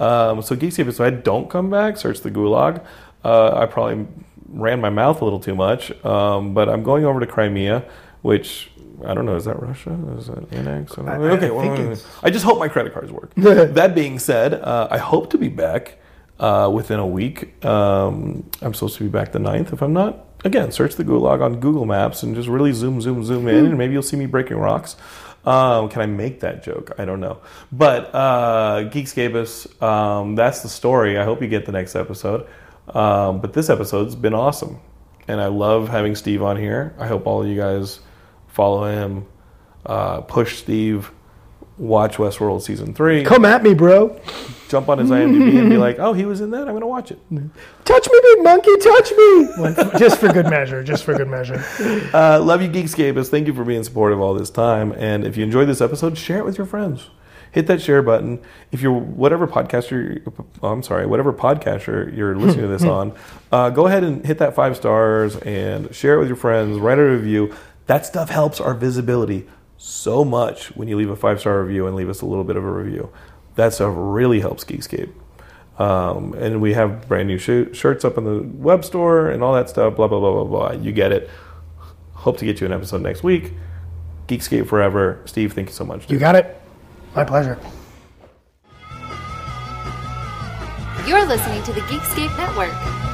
Um, so Geekscape, if I don't come back, search the Gulag. Uh, I probably ran my mouth a little too much, um, but I'm going over to Crimea, which I don't know. Is that Russia? Is that annex? I don't know. I- okay, well, I just hope my credit cards work. *laughs* that being said, uh, I hope to be back uh, within a week. Um, I'm supposed to be back the 9th. If I'm not, again, search the Gulag on Google Maps and just really zoom, zoom, zoom in, and maybe you'll see me breaking rocks. Um, can I make that joke? I don't know. But uh, Geekscapists, um, that's the story. I hope you get the next episode. Um, but this episode's been awesome. And I love having Steve on here. I hope all of you guys follow him, uh, push Steve, watch Westworld Season 3, Come at me, bro. jump on his IMDb and be like, oh, he was in that? I'm going to watch it. *laughs* Touch me, big monkey. Touch me. Well, just for good measure. Just for good measure. Uh, love you, Geekscapists. Thank you for being supportive all this time. And if you enjoyed this episode, share it with your friends. Hit that share button. If you're whatever podcaster, I'm sorry, whatever podcaster you're *laughs* listening to this on, uh, go ahead and hit that five stars and share it with your friends. Write a review. That stuff helps our visibility so much when you leave a five star review and leave us a little bit of a review. That stuff really helps Geekscape. Um, and we have brand new sh- shirts up in the web store and all that stuff. Blah blah blah blah blah. You get it. Hope to get you an episode next week. Geekscape forever. Steve, thank you so much. You got it. My pleasure. You're listening to the Geekscape Network.